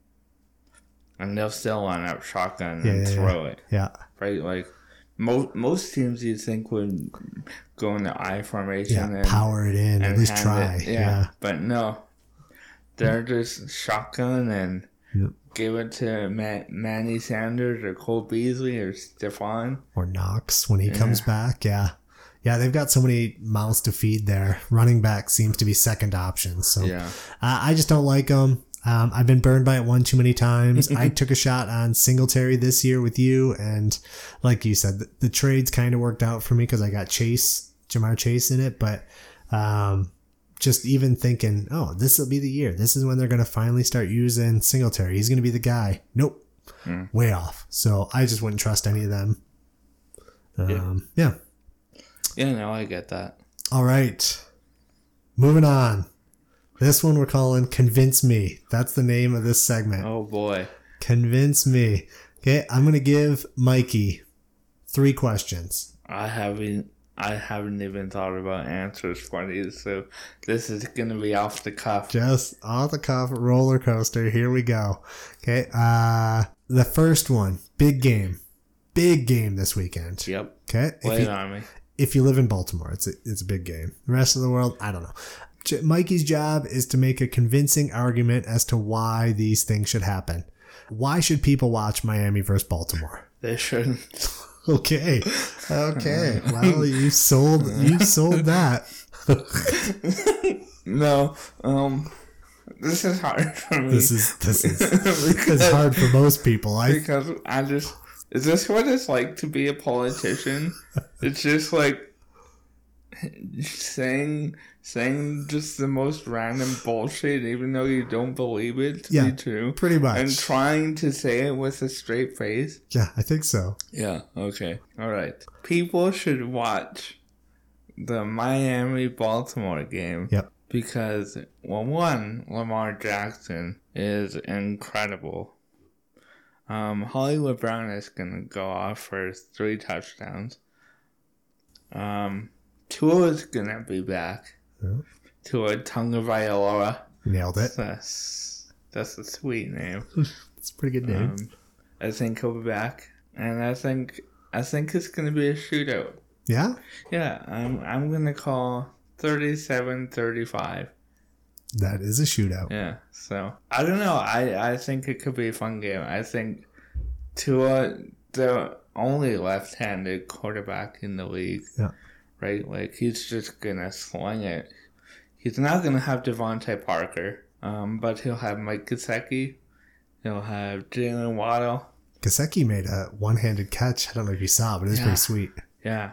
and they'll still line up shotgun Yeah, and yeah, throw it. Yeah, Right? Like most most teams you think would go into I formation yeah, and power it in at least try. it- yeah. But no. They're just shotgun and Yep. give it to Ma- Manny Sanders or Cole Beasley or Stefon. or Knox when he comes back. Yeah. Yeah, they've got so many mouths to feed there. Running back seems to be second option. So Yeah. uh, I just don't like them. Um, I've been burned by it one too many times. (laughs) I took a shot on Singletary this year with you, and like you said, the, the trades kind of worked out for me because I got Chase, Ja'Marr Chase in it. But um, just even thinking, oh, this will be the year. This is when they're going to finally start using Singletary. He's going to be the guy. Nope, way off. So I just wouldn't trust any of them. Um, yeah. Yeah, no, I get that. All right. Moving on. This one we're calling Convince Me. That's the name of this segment. Oh boy. Convince Me. Okay, I'm going to give Mikey three questions. I haven't I haven't even thought about answers for these, so this is gonna be off the cuff. Just off the cuff roller coaster. Here we go. Okay, uh, the first one, big game. Big game this weekend. Yep. Okay, if you, on me. if you live in Baltimore, it's a, it's a big game. The rest of the world, I don't know. Mikey's job is to make a convincing argument as to why these things should happen. Why should people watch Miami versus Baltimore? (laughs) They shouldn't. Okay, okay. (laughs) Well, you sold you sold that. (laughs) No. Um this is hard for me. This is this is because, it's hard for most people. I because I just is this what it's like to be a politician? it's just like saying saying just the most random bullshit even though you don't believe it to Yeah, be true. pretty much. And trying to say it with a straight face. yeah, I think so. Yeah, okay. All right. People should watch the Miami Baltimore game Yep. because, well, one, Lamar Jackson is incredible. Um, Hollywood Brown is going to go off for three touchdowns. Um, Tua is going to be back. Yeah. of Tagovailoa. Nailed it. That's, that's a sweet name. (laughs) It's a pretty good name. Um, I think he'll be back, and I think I think it's gonna be a shootout. yeah, Yeah, I'm I'm gonna call 37-35. that is a shootout. Yeah, so I don't know. I I think it could be a fun game. I think Tua, the only left-handed quarterback in the league, Yeah. Right? Like he's just gonna sling it. He's not gonna have DeVante Parker, um, but he'll have Mike Gesicki. He'll have Jaylen Waddle. Gesicki made a one-handed catch. I don't know if you saw, but it was Yeah. pretty sweet. Yeah.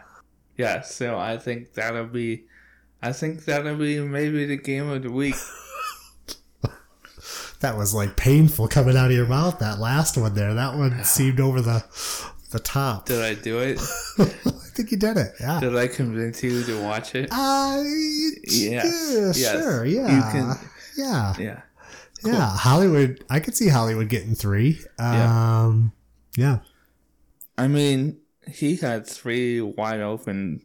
Yeah, so I think that'll be I think that'll be maybe the game of the week. (laughs) That was like painful coming out of your mouth. That last one there. That one (sighs) seemed over the the top. Did I do it? (laughs) Think you did it. Yeah. Did I convince you to watch it? Uh, Yes, yeah, yes. sure. You Yeah. can- yeah. Yeah. Yeah. Hollywood. I could see Hollywood getting three. Yeah. Um, yeah. I mean, he had three wide open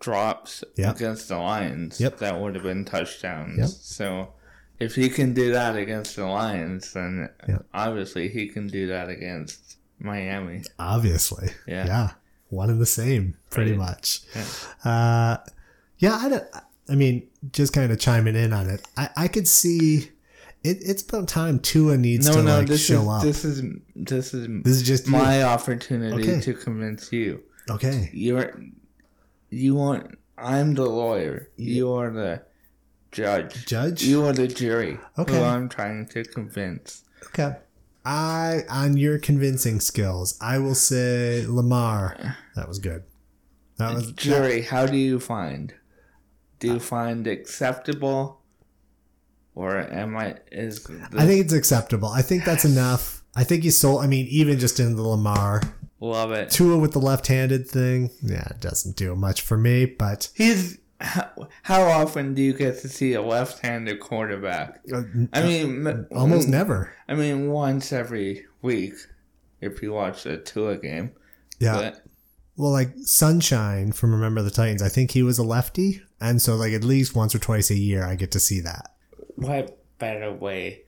drops Yep. against the Lions Yep. that would have been touchdowns. Yep. So if he can do that against the Lions, then Yep. obviously he can do that against Miami. Obviously. Yeah. Yeah. One and the same, pretty Right. much. Yeah. Uh, yeah. I, don't, I mean, just kind of chiming in on it. I, I could see it, it's about time Tua needs No, to no, like this show is up. this is this is this is just you. my opportunity Okay. to convince you. okay. You're you want I'm the lawyer. You are the judge. Judge. You are the jury. Okay. Who I'm trying to convince. Okay. I on your convincing skills, I will say Lamar. That was good. That was Jury, how do you find? Do you uh, find acceptable? Or am I is the, I think it's acceptable. I think that's enough. I think you sold. I mean, even just in the Lamar love it. Tua with the left-handed thing, yeah, it doesn't do much for me. But He's how, how often do you get to see a left-handed quarterback? uh, I mean, m- almost never. I mean, once every week, if you watch a Tua game. Yeah. But Well, like Sunshine from Remember the Titans, I think he was a lefty, and so like at least once or twice a year, I get to see that. what better way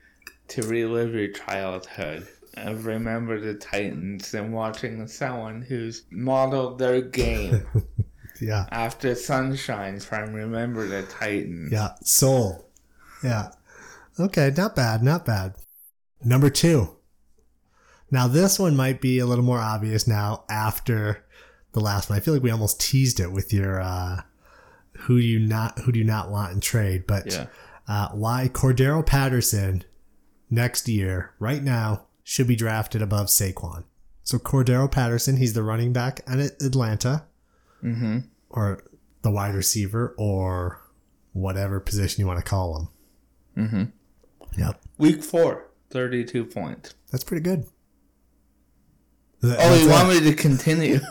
to relive your childhood of Remember the Titans than watching someone who's modeled their game (laughs) Yeah. after Sunshine from Remember the Titans? Yeah, soul. Yeah. Okay, not bad, not bad. Number two, Now this one might be a little more obvious now after the last one. I feel like we almost teased it with your uh, who do you not who do you not want in trade, but Yeah. uh, why Cordarrelle Patterson next year, right now, should be drafted above Saquon. So Cordarrelle Patterson, he's the running back at Atlanta, Mm-hmm. or the wide receiver, or whatever position you want to call him. Mm-hmm. Yep, Week four, 32 points. that's pretty good. Th- Oh, you want me to continue? (laughs)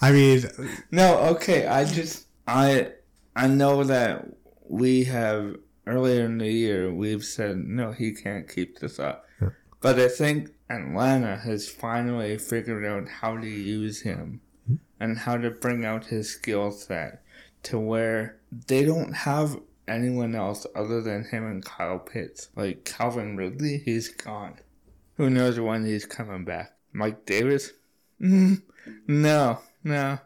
I mean, no, okay. I just I I know that we have earlier in the year we've said no, he can't keep this up. Yeah. But I think Atlanta has finally figured out how to use him and how to bring out his skill set to where they don't have anyone else other than him and Kyle Pitts. Like Calvin Ridley, he's gone. Who knows when he's coming back? Mike Davis? Mm, (laughs) no, no.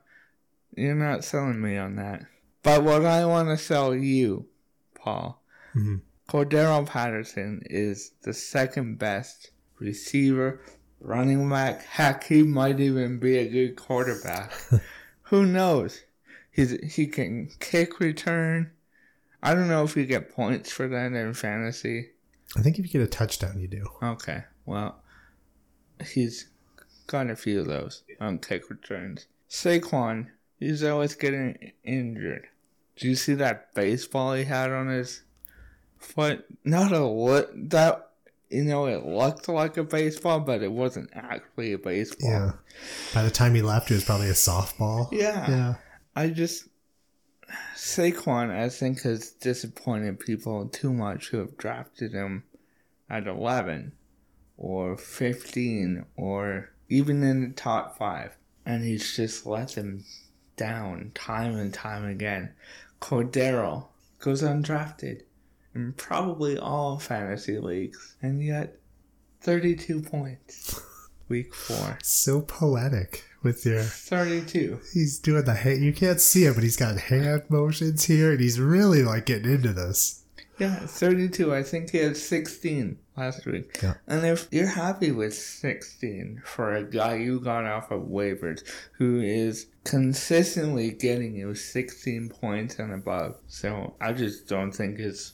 You're not selling me on that. But what I want to sell you, Paul, Mhm. Cordarrelle Patterson is the second best receiver, running back. Heck, he might even be a good quarterback. (laughs) Who knows? He's he can kick return. I don't know if you get points for that in fantasy. I think if you get a touchdown, you do. Okay, well, he's got a few of those on kick returns. Saquon, he's always getting injured. Do you see that baseball he had on his foot? Not a look that you know it looked like a baseball, but it wasn't actually a baseball. Yeah. By the time he left, it was probably a softball. Yeah. Yeah. I just Saquon, I think, has disappointed people too much who have drafted him at eleven or fifteen or even in the top five, and he's just let them down time and time again. Cordarrelle goes undrafted in probably all fantasy leagues, and yet thirty-two points. (laughs) Week four. So poetic with your. 32. He's doing the hand. You can't see it, but he's got hand motions here, and he's really like getting into this. Yeah, 32. I think he had 16 last week. Yeah. And if you're happy with 16 for a guy you got off of waivers who is consistently getting you 16 points and above, so I just don't think it's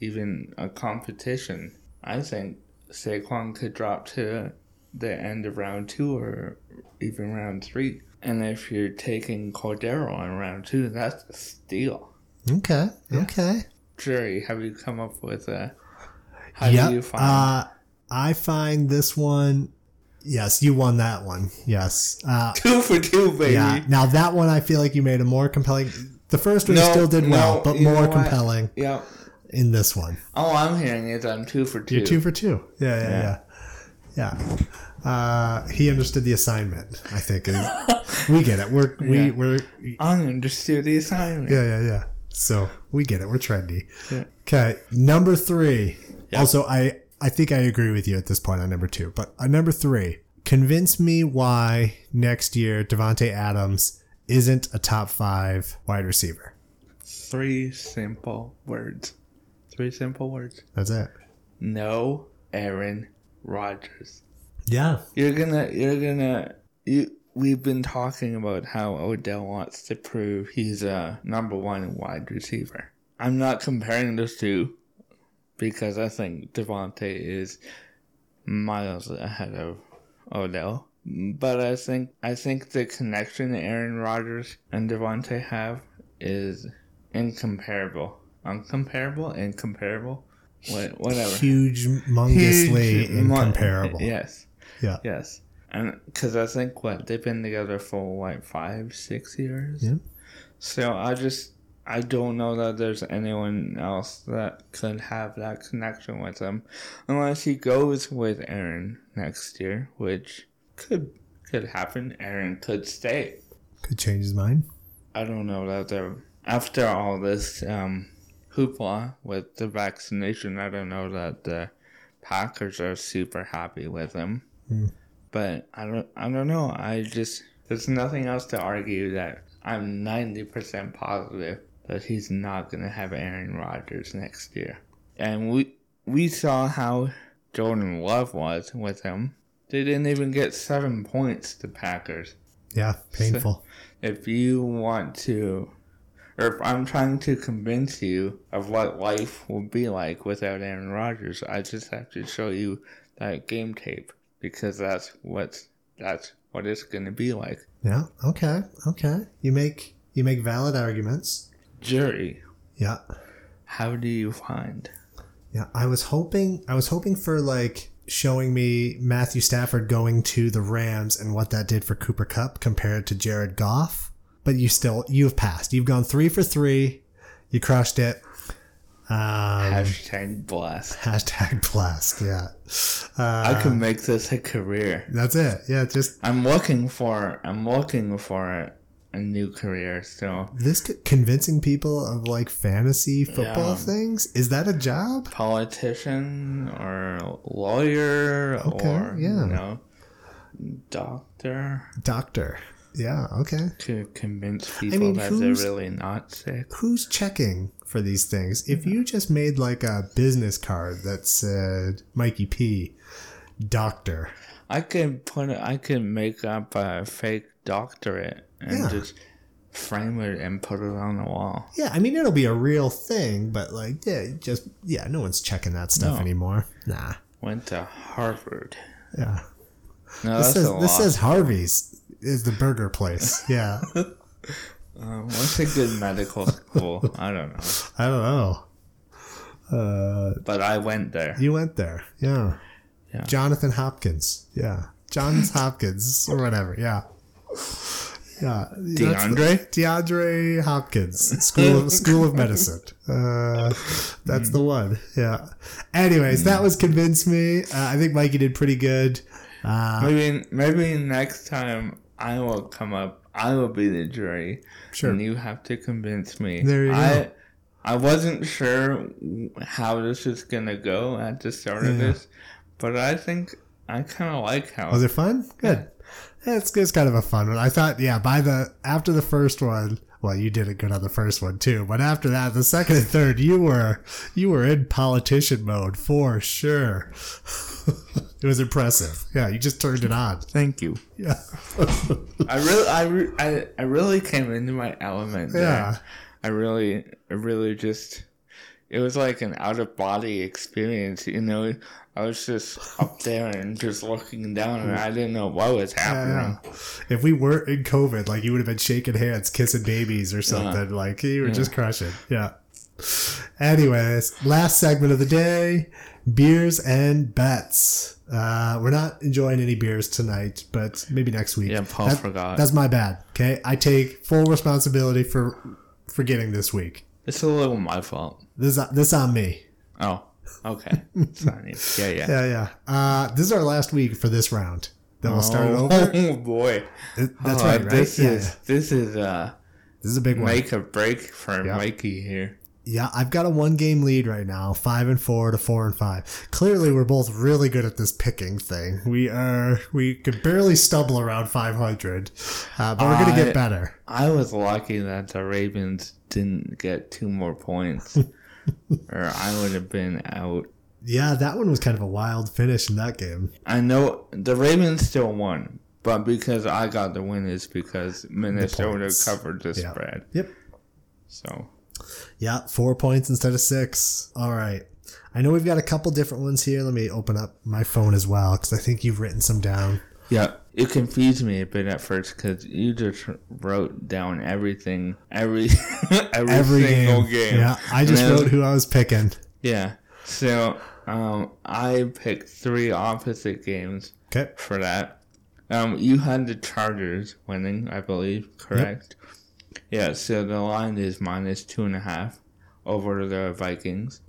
even a competition. I think Saquon could drop to the end of round two or even round three. And if you're taking Cordarrelle in round two, that's a steal. Okay. Okay. Jerry, have you come up with a? How Yep. do you find? Uh, I find this one. Yes, you won that one. Yes. Uh, two for two, baby. yeah. Now that one, I feel like you made a more compelling. The first one you No, still did well, but more compelling Yeah. In this one. All I'm hearing is I'm two for 2 You're two for two. Yeah, yeah, yeah. Yeah. Uh, he understood the assignment. I think (laughs) we get it. We're we Yeah. we're I understood the assignment. yeah yeah yeah. So we get it. We're trendy. Yeah. Okay, number three. Yeah. Also, I I think I agree with you at this point on number two. But on number three, convince me why next year Davante Adams isn't a top five wide receiver. Three simple words. Three simple words. That's it. No Aaron Rodgers. Yeah. You're gonna you're gonna you we've been talking about how Odell wants to prove he's a number one wide receiver. I'm not comparing those two because I think Davante is miles ahead of Odell. But I think I think the connection Aaron Rodgers and Davante have is incomparable. Uncomparable? Incomparable? What, whatever. Huge, mongously Huge incomparable. Yes. Yeah. Yes. And because I think what they've been together for like five, six years. Yeah. So I just I don't know that there's anyone else that could have that connection with him, unless he goes with Aaron next year, which could could happen. Aaron could stay. Could change his mind. I don't know that they're after all this um, hoopla with the vaccination. I don't know that the Packers are super happy with him. Hmm. But I don't. I don't know. I just there's nothing else to argue that I'm ninety percent positive that he's not gonna have Aaron Rodgers next year. And we we saw how Jordan Love was with him. They didn't even get seven points, the Packers. Yeah, painful. If you want to, or if I'm trying to convince you of what life will be like without Aaron Rodgers, I just have to show you that game tape because that's what's that's what it's gonna be like. Yeah. Okay. Okay. You make you make valid arguments. Jury, Yeah. how do you find? Yeah. I was hoping I was hoping for like showing me Matthew Stafford going to the Rams and what that did for Cooper Kupp compared to Jared Goff. But you still you've passed. You've gone three for three. You crushed it. Um, Hashtag blast. hashtag (laughs) blast. Yeah. Uh, I can make this a career. that's it. Yeah. Just I'm looking for I'm looking for a, new career still. this convincing people of like fantasy football Yeah. things is that a job? Politician or lawyer Okay, or yeah. you know doctor Doctor. Yeah. Okay. to convince people I mean, that they're who's- really not sick. who's checking for these things? If you just made like a business card that said Mikey P, doctor. I could put I could make up a fake doctorate and Yeah. just frame it and put it on the wall. Yeah, I mean it'll be a real thing, but like, yeah, just yeah, no one's checking that stuff No. anymore. Nah. Went to Harvard. Yeah. No, This says this says Harvey's is the burger place. Yeah. Um, (laughs) what's a good medical school? I don't know, I don't know. Uh, but I went there. you went there. Yeah. Yeah. Jonathan Hopkins. Yeah. Johns (laughs) Hopkins or whatever. Yeah. Yeah. DeAndre? DeAndre Hopkins, School of, School of Medicine. Uh, that's the one. Yeah. Anyways, that was convinced me. Uh, I think Mikey did pretty good. Uh, Maybe maybe next time I will come up. I will be the jury, Sure. and you have to convince me. There you I, go. I wasn't sure how this was gonna go at the start of this, but I think I kind of like how. was it fun? Good. Yeah, it's, it's kind of a fun one. I thought, yeah, by the after the first one, well, you did it good on the first one too, but after that, the second and third, you were you were in politician mode for sure. (laughs) it was impressive. Yeah, you just turned it on. Thank you. Yeah. (laughs) I really, I, re- I, I really came into my element. there. Yeah. I really, I really just. It was like an out of body experience, you know. I was just up there and just looking down, and I didn't know what was happening. Yeah. If we weren't in COVID, like you would have been shaking hands, kissing babies or something. Like you were just crushing. Yeah. Anyways, last segment of the day beers and bets. Uh, we're not enjoying any beers tonight, but maybe next week. Yeah, Paul forgot. That's my bad. Okay. I take full responsibility for forgetting this week. It's a little my fault. This, this on me. Oh, okay. (laughs) Sorry. Yeah, yeah. Yeah, yeah. Uh, this is our last week for this round. Then we'll start it over. (laughs) Oh boy, That's Oh, right, right? This yeah, is yeah. this is uh This is a big one. make or break for Yeah. Mikey here. Yeah, I've got a one game lead right now, five and four to four and five. Clearly, we're both really good at this picking thing. We are, we could barely stumble around 500, uh, but we're going to I- get better. I was lucky that the Ravens didn't get two more points, (laughs) or I would have been out. Yeah, that one was kind of a wild finish in that game. I know the Ravens still won, but because I got the win is because Minnesota points. covered the Yeah. spread. Yep. So Yeah, four points instead of six. All right. I know we've got a couple different ones here. Let me open up my phone as well because I think you've written some down. yeah, it confused me a bit at first because you just wrote down everything, every (laughs) every, Every single game. game. Yeah, I just wrote who I was picking. Yeah. So um, I picked three opposite games Okay. for that. Um, you had the Chargers winning, I believe, correct? Yeah. So the line is minus two and a half over the Vikings.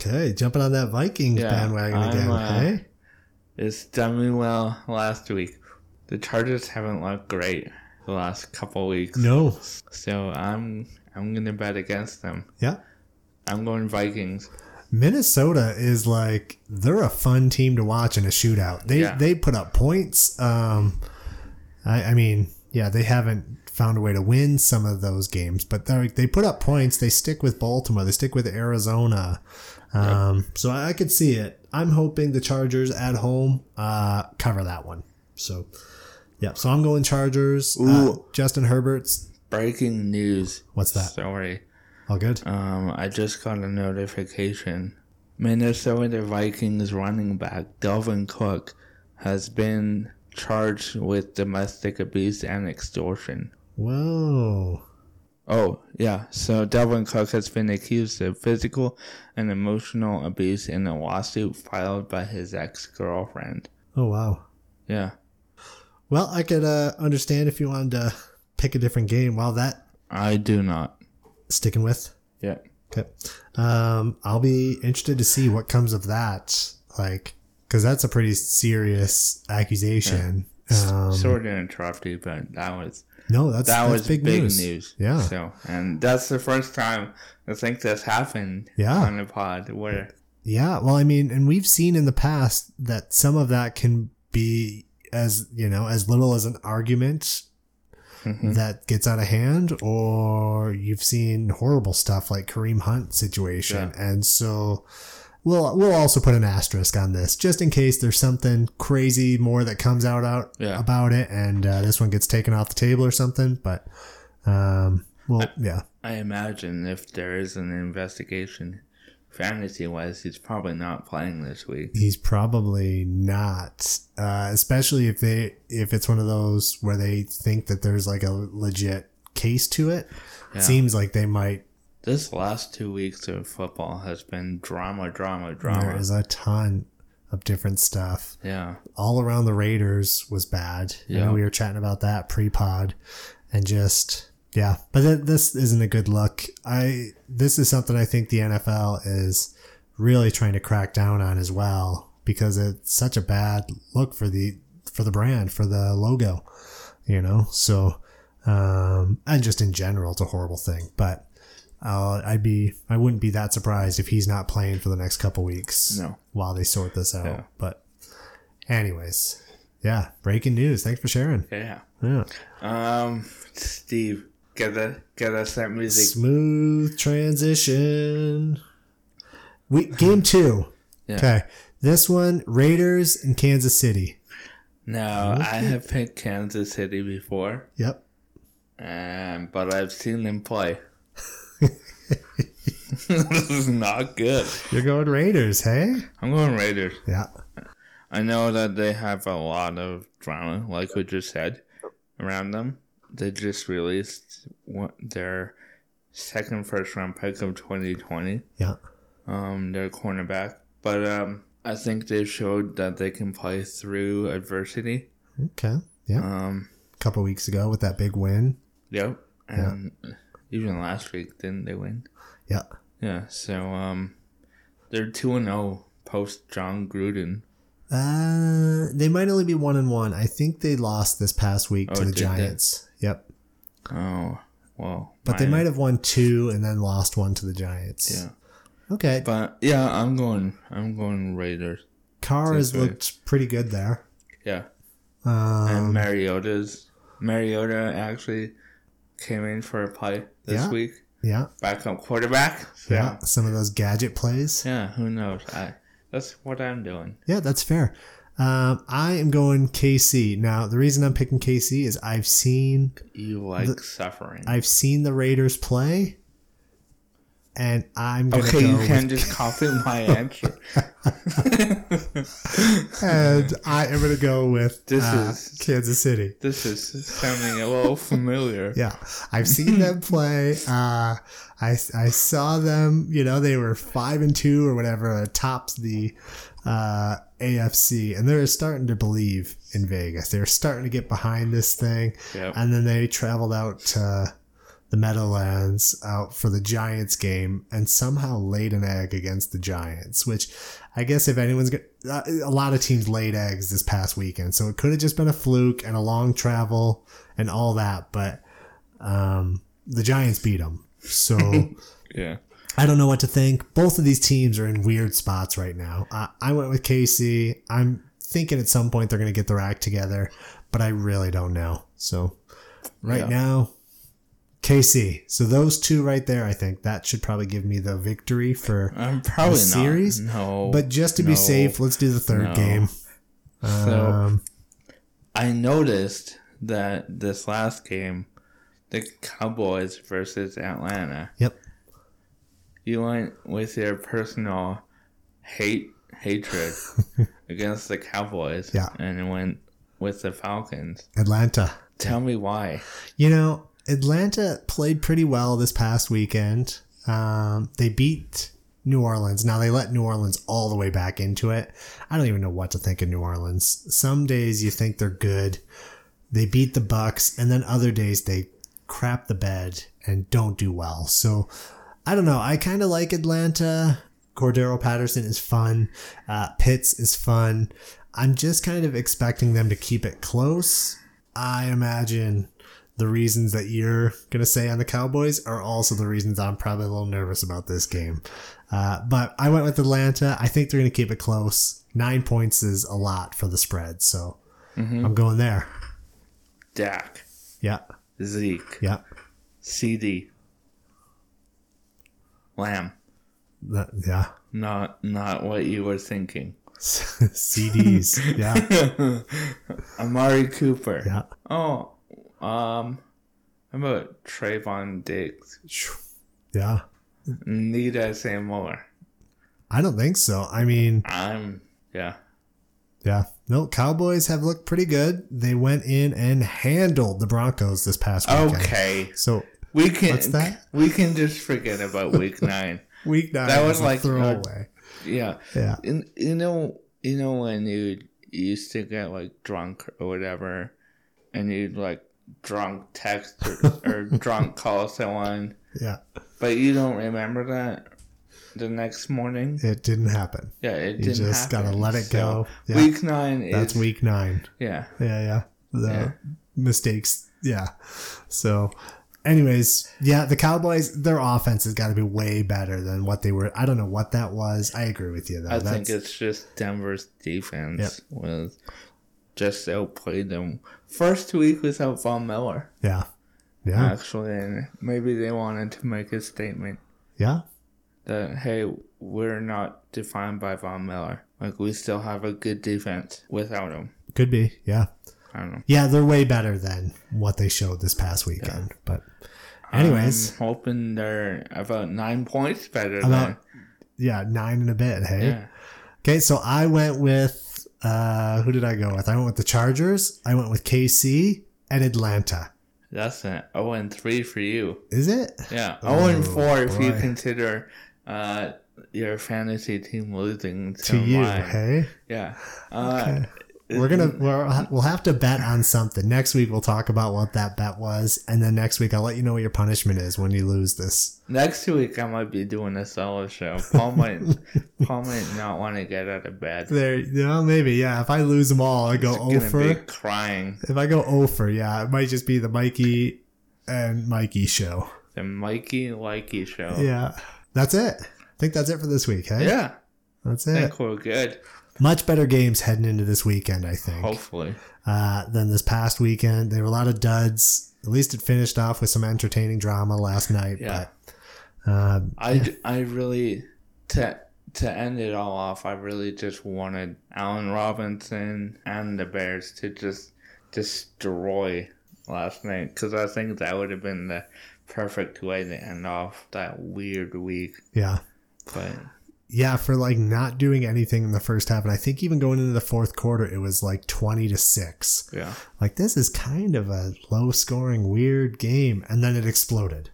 Okay, jumping on that Vikings Yeah, bandwagon I'm, again. uh, hey? It's done me well last week. The Chargers haven't looked great the last couple weeks, No. so I'm I'm gonna bet against them. Yeah. I'm going Vikings. Minnesota is like they're a fun team to watch in a shootout. They Yeah. they put up points. Um, I, I mean, yeah, they haven't found a way to win some of those games, but they they put up points. They stick with Baltimore. They stick with Arizona. Um, So I, I could see it. I'm hoping the Chargers at home uh, cover that one. So, yeah. So I'm going Chargers. Uh, Justin Herbert's. Breaking news. What's that? Sorry. All good. Um, I just got a notification. Minnesota Vikings running back Dalvin Cook has been charged with domestic abuse and extortion. Whoa. Oh, yeah. So Dalvin Cook has been accused of physical and emotional abuse in a lawsuit filed by his ex girlfriend. Oh wow. Yeah. Well, I could uh, understand if you wanted to pick a different game. While that I do not. sticking with. Yeah. Okay. Um, I'll be interested to see what comes of that. Like, because that's a pretty serious accusation. Um, Sorry to interrupt you, but that was no, that's that that's was big, big, news. news. Yeah. So, and that's the first time I think this happened Yeah. on the pod where Yeah. Well, I mean, and we've seen in the past that some of that can be as you know as little as an argument Mm-hmm. that gets out of hand, or you've seen horrible stuff like Kareem Hunt situation, and so. We'll, we'll also put an asterisk on this just in case there's something crazy more that comes out, out Yeah. about it and uh, this one gets taken off the table or something. But, um, well, yeah. I imagine if there is an investigation, fantasy wise, he's probably not playing this week. He's probably not, uh, especially if they if it's one of those where they think that there's like a legit case to it. Yeah. Seems like they might. This last two weeks of football has been drama, drama, There drama. is a ton of different stuff Yeah. all around the Raiders was bad. Yeah. know we were chatting about that pre-pod, and just yeah, but th- this isn't a good look. I this is something I think the NFL is really trying to crack down on as well because it's such a bad look for the for the brand for the logo, you know. So um, and just in general, it's a horrible thing. But uh, I'd be I wouldn't be that surprised if he's not playing for the next couple weeks No. while they sort this out. Yeah. But anyways, yeah, breaking news. Thanks for sharing. Yeah. Yeah. Um, Steve, get the get us that music. Smooth transition. We game two. Yeah. Okay. This one, Raiders and Kansas City. Now, I have picked Kansas City before, Yep. um, but I've seen them play. (laughs) (laughs) this is not good. You're going Raiders, hey? I'm going Raiders. Yeah. I know that they have a lot of drama, like we just said, around them. They just released one, their second first round pick of 2020, Yeah. um, their cornerback. But um, I think they showed that they can play through adversity. Okay. Yeah. Um, A couple weeks ago with that big win. yep. And even last week, didn't they win? Yeah. Yeah. So um, they're 2 and 0 post Jon Gruden. Uh, they might only be one and one. I think they lost this past week to Oh, the did they? Giants. Yep. Oh, well. But they might have won two and then lost one to the Giants. Yeah. Okay. But yeah, I'm going. I'm going Raiders. Carr has looked pretty good there. Yeah, Um, and Mariota's Mariota actually came in for a play this Yeah. week. yeah. Backup quarterback. So, Yeah. Some of those gadget plays. Yeah. Who knows? I. That's what I'm doing. Yeah, that's fair. Um, I am going KC. Now, the reason I'm picking KC is I've seen You like suffering. I've seen the Raiders play, and I'm gonna okay, go you can't just copy (laughs) my answer. and I am going to go with (laughs) This uh, is- Kansas City. This is sounding a little familiar. (laughs) Yeah, I've seen them play. Uh, I I saw them. You know, they were five and two or whatever, tops the uh, AFC, and they're starting to believe in Vegas. They're starting to get behind this thing, Yep. and then they traveled out to the Meadowlands out for the Giants game, and somehow laid an egg against the Giants. Which I guess if anyone's got a lot of teams laid eggs this past weekend, so it could have just been a fluke and a long travel and all that, but um, the Giants beat them. So (laughs) Yeah. I don't know what to think. Both of these teams are in weird spots right now. Uh, I went with KC. I'm thinking at some point they're going to get their act together, but I really don't know. So right Yeah. now, KC. So those two right there, I think that should probably give me the victory for. I'm probably The series? not. No. But just to be safe, let's do the third No. game. So- Um, I noticed that this last game, the Cowboys versus Atlanta, yep. You went with your personal hate hatred (laughs) against the Cowboys, Yeah. and went with the Falcons. Atlanta. Tell me why. You know, Atlanta played pretty well this past weekend. Um, they beat New Orleans. Now they let New Orleans all the way back into it. I don't even know what to think of New Orleans. Some days you think they're good. They beat the Bucs, and then other days they crap the bed and don't do well. So I don't know. I kind of like Atlanta. Cordarrelle Patterson is fun. Uh, Pitts is fun. I'm just kind of expecting them to keep it close. I imagine the reasons that you're going to say on the Cowboys are also the reasons I'm probably a little nervous about this game. Uh, but I went with Atlanta. I think they're going to keep it close. Nine points is a lot for the spread. So I'm going there. Dak, Yeah. Zeke, Yeah. CD, Lamb. That- yeah. Not not what you were thinking. (laughs) CDs. Yeah. (laughs) Amari Cooper. Yeah. Oh, um, how about Trevon Diggs? Yeah. Need I say more? I don't think so. I mean, I'm yeah. yeah. No, Cowboys have looked pretty good. They went in and handled the Broncos this past weekend. Okay, So we can What's that? we can just forget about week (laughs) nine. week nine That was was like, uh, throwaway. Yeah, yeah. and you know you know when you used to get like drunk or whatever, and you'd like drunk text or, or (laughs) drunk call someone, Yeah. but you don't remember that the next morning. It didn't happen. Yeah, it You just happen. gotta let it So, go. Yeah. Week nine is That's week nine. Yeah, Yeah, yeah. The Yeah. mistakes. Yeah. So, anyways, yeah, the Cowboys, their offense has got to be way better than what they were. I don't know what that was. I agree with you, though. I That's, think it's just Denver's defense was just outplayed them. First week without Von Miller, yeah. Yeah. actually, and maybe they wanted to make a statement Yeah. that hey, we're not defined by Von Miller. Like we still have a good defense without him. Could be. Yeah. I don't know. Yeah, they're way better than what they showed this past weekend. But, anyways, I'm hoping they're about nine points better About- yeah, nine and a bit. Hey. yeah. Okay, so I went with uh who did I go with? I went with the Chargers. I went with KC and Atlanta. That's an 0 and 3 for you. Is it? Yeah, 0 and 4 if you consider uh, your fantasy team losing to, To you, hey? Yeah. Uh, We're gonna (laughs) we're, we'll have to bet on something. Next week we'll talk about what that bet was, and then next week I'll let you know what your punishment is when you lose this. Next week I might be doing a solo show. Paul might (laughs) Paul might not want to get out of bed. There, you know, maybe yeah. If I lose them all, I go over. crying. If I go over, yeah, it might just be the Mikey and Mikey show. The Mikey Likey show. Yeah, that's it. I think that's it for this week. Hey, Yeah, that's I it. think we're good. Much better games heading into this weekend, I think, Hopefully. uh, than this past weekend. There were a lot of duds. At least it finished off with some entertaining drama last night. Yeah. But uh, I, I really to to end it all off. I really just wanted Allen Robinson and the Bears to just destroy last night because I think that would have been the perfect way to end off that weird week. yeah, But yeah, for like not doing anything in the first half, and I think even going into the fourth quarter, it was like twenty to six. yeah, Like this is kind of a low scoring, weird game, and then it exploded,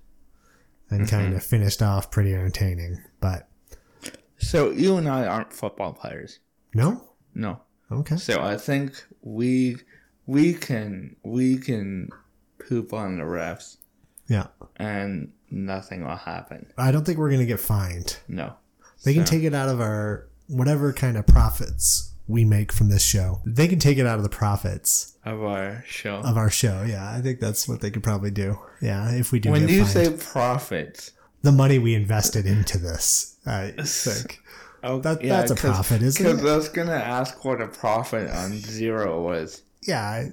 and mm-hmm. kind of finished off pretty entertaining. But so you and I aren't football players. no, No. okay, So I think we we can we can poop on the refs yeah. and nothing will happen. I don't think we're gonna get fined. No. They can take it out of our whatever kind of profits we make from this show. They can take it out of the profits of our show. of our show. Yeah, I think that's what they could probably do. Yeah, if we do when you fined. say profits, the money we invested into this, I think. oh, That- that's a profit, isn't Because it? I was gonna ask what a profit on zero was. Yeah,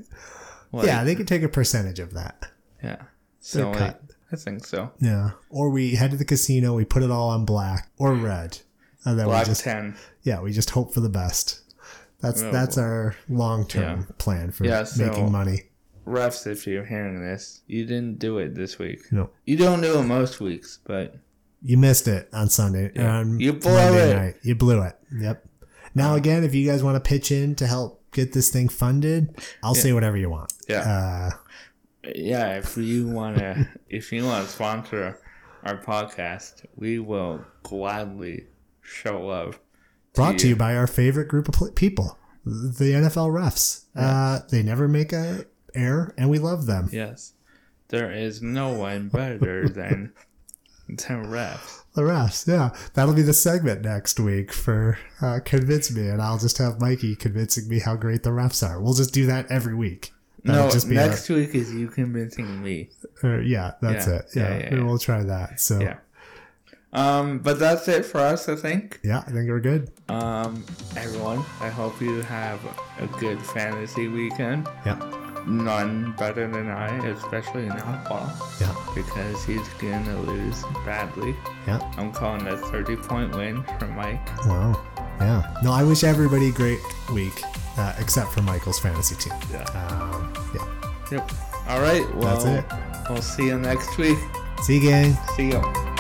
Like, yeah, they can take a percentage of that. Yeah. So like, cut. I think so. Yeah. Or we head to the casino, we put it all on black or red. And then Black we just ten. yeah, we just hope for the best. That's Oh, that's our long term Yeah. plan for Yeah, so- making money. Refs, if you're hearing this, you didn't do it this week. No. You don't do it most weeks, but You missed it on Sunday. Yeah. On You blew Monday it. night. You blew it. Yep. Now again, if you guys want to pitch in to help get this thing funded, I'll say whatever you want. yeah, Uh, yeah. If you wanna, (laughs) if you wanna sponsor our podcast, we will gladly show love. brought to you by our favorite group of people, the NFL refs. Uh, they never make a error, and we love them. Yes, there is no one better (laughs) than than refs. The refs, yeah. That'll be the segment next week for uh, Convince Me, and I'll just have Mikey convincing me how great the refs are. We'll just do that every week. That'll No, next week is you convincing me. our- uh, yeah, that's Yeah, it. Yeah, yeah, yeah, we'll try that. So, Yeah. Um, but that's it for us, I think. yeah, I think we're good. Um, everyone, I hope you have a good fantasy weekend. Yeah, None better than I, especially in Paul, yeah, because he's gonna lose badly. yeah. I'm calling a 30 point win for Mike. Wow. Yeah. No, I wish everybody a great week, uh, except for Michael's fantasy team. Yeah. Um, yeah. Yep. All right. Well, That's it. we'll see you next week. See you, gang. See you.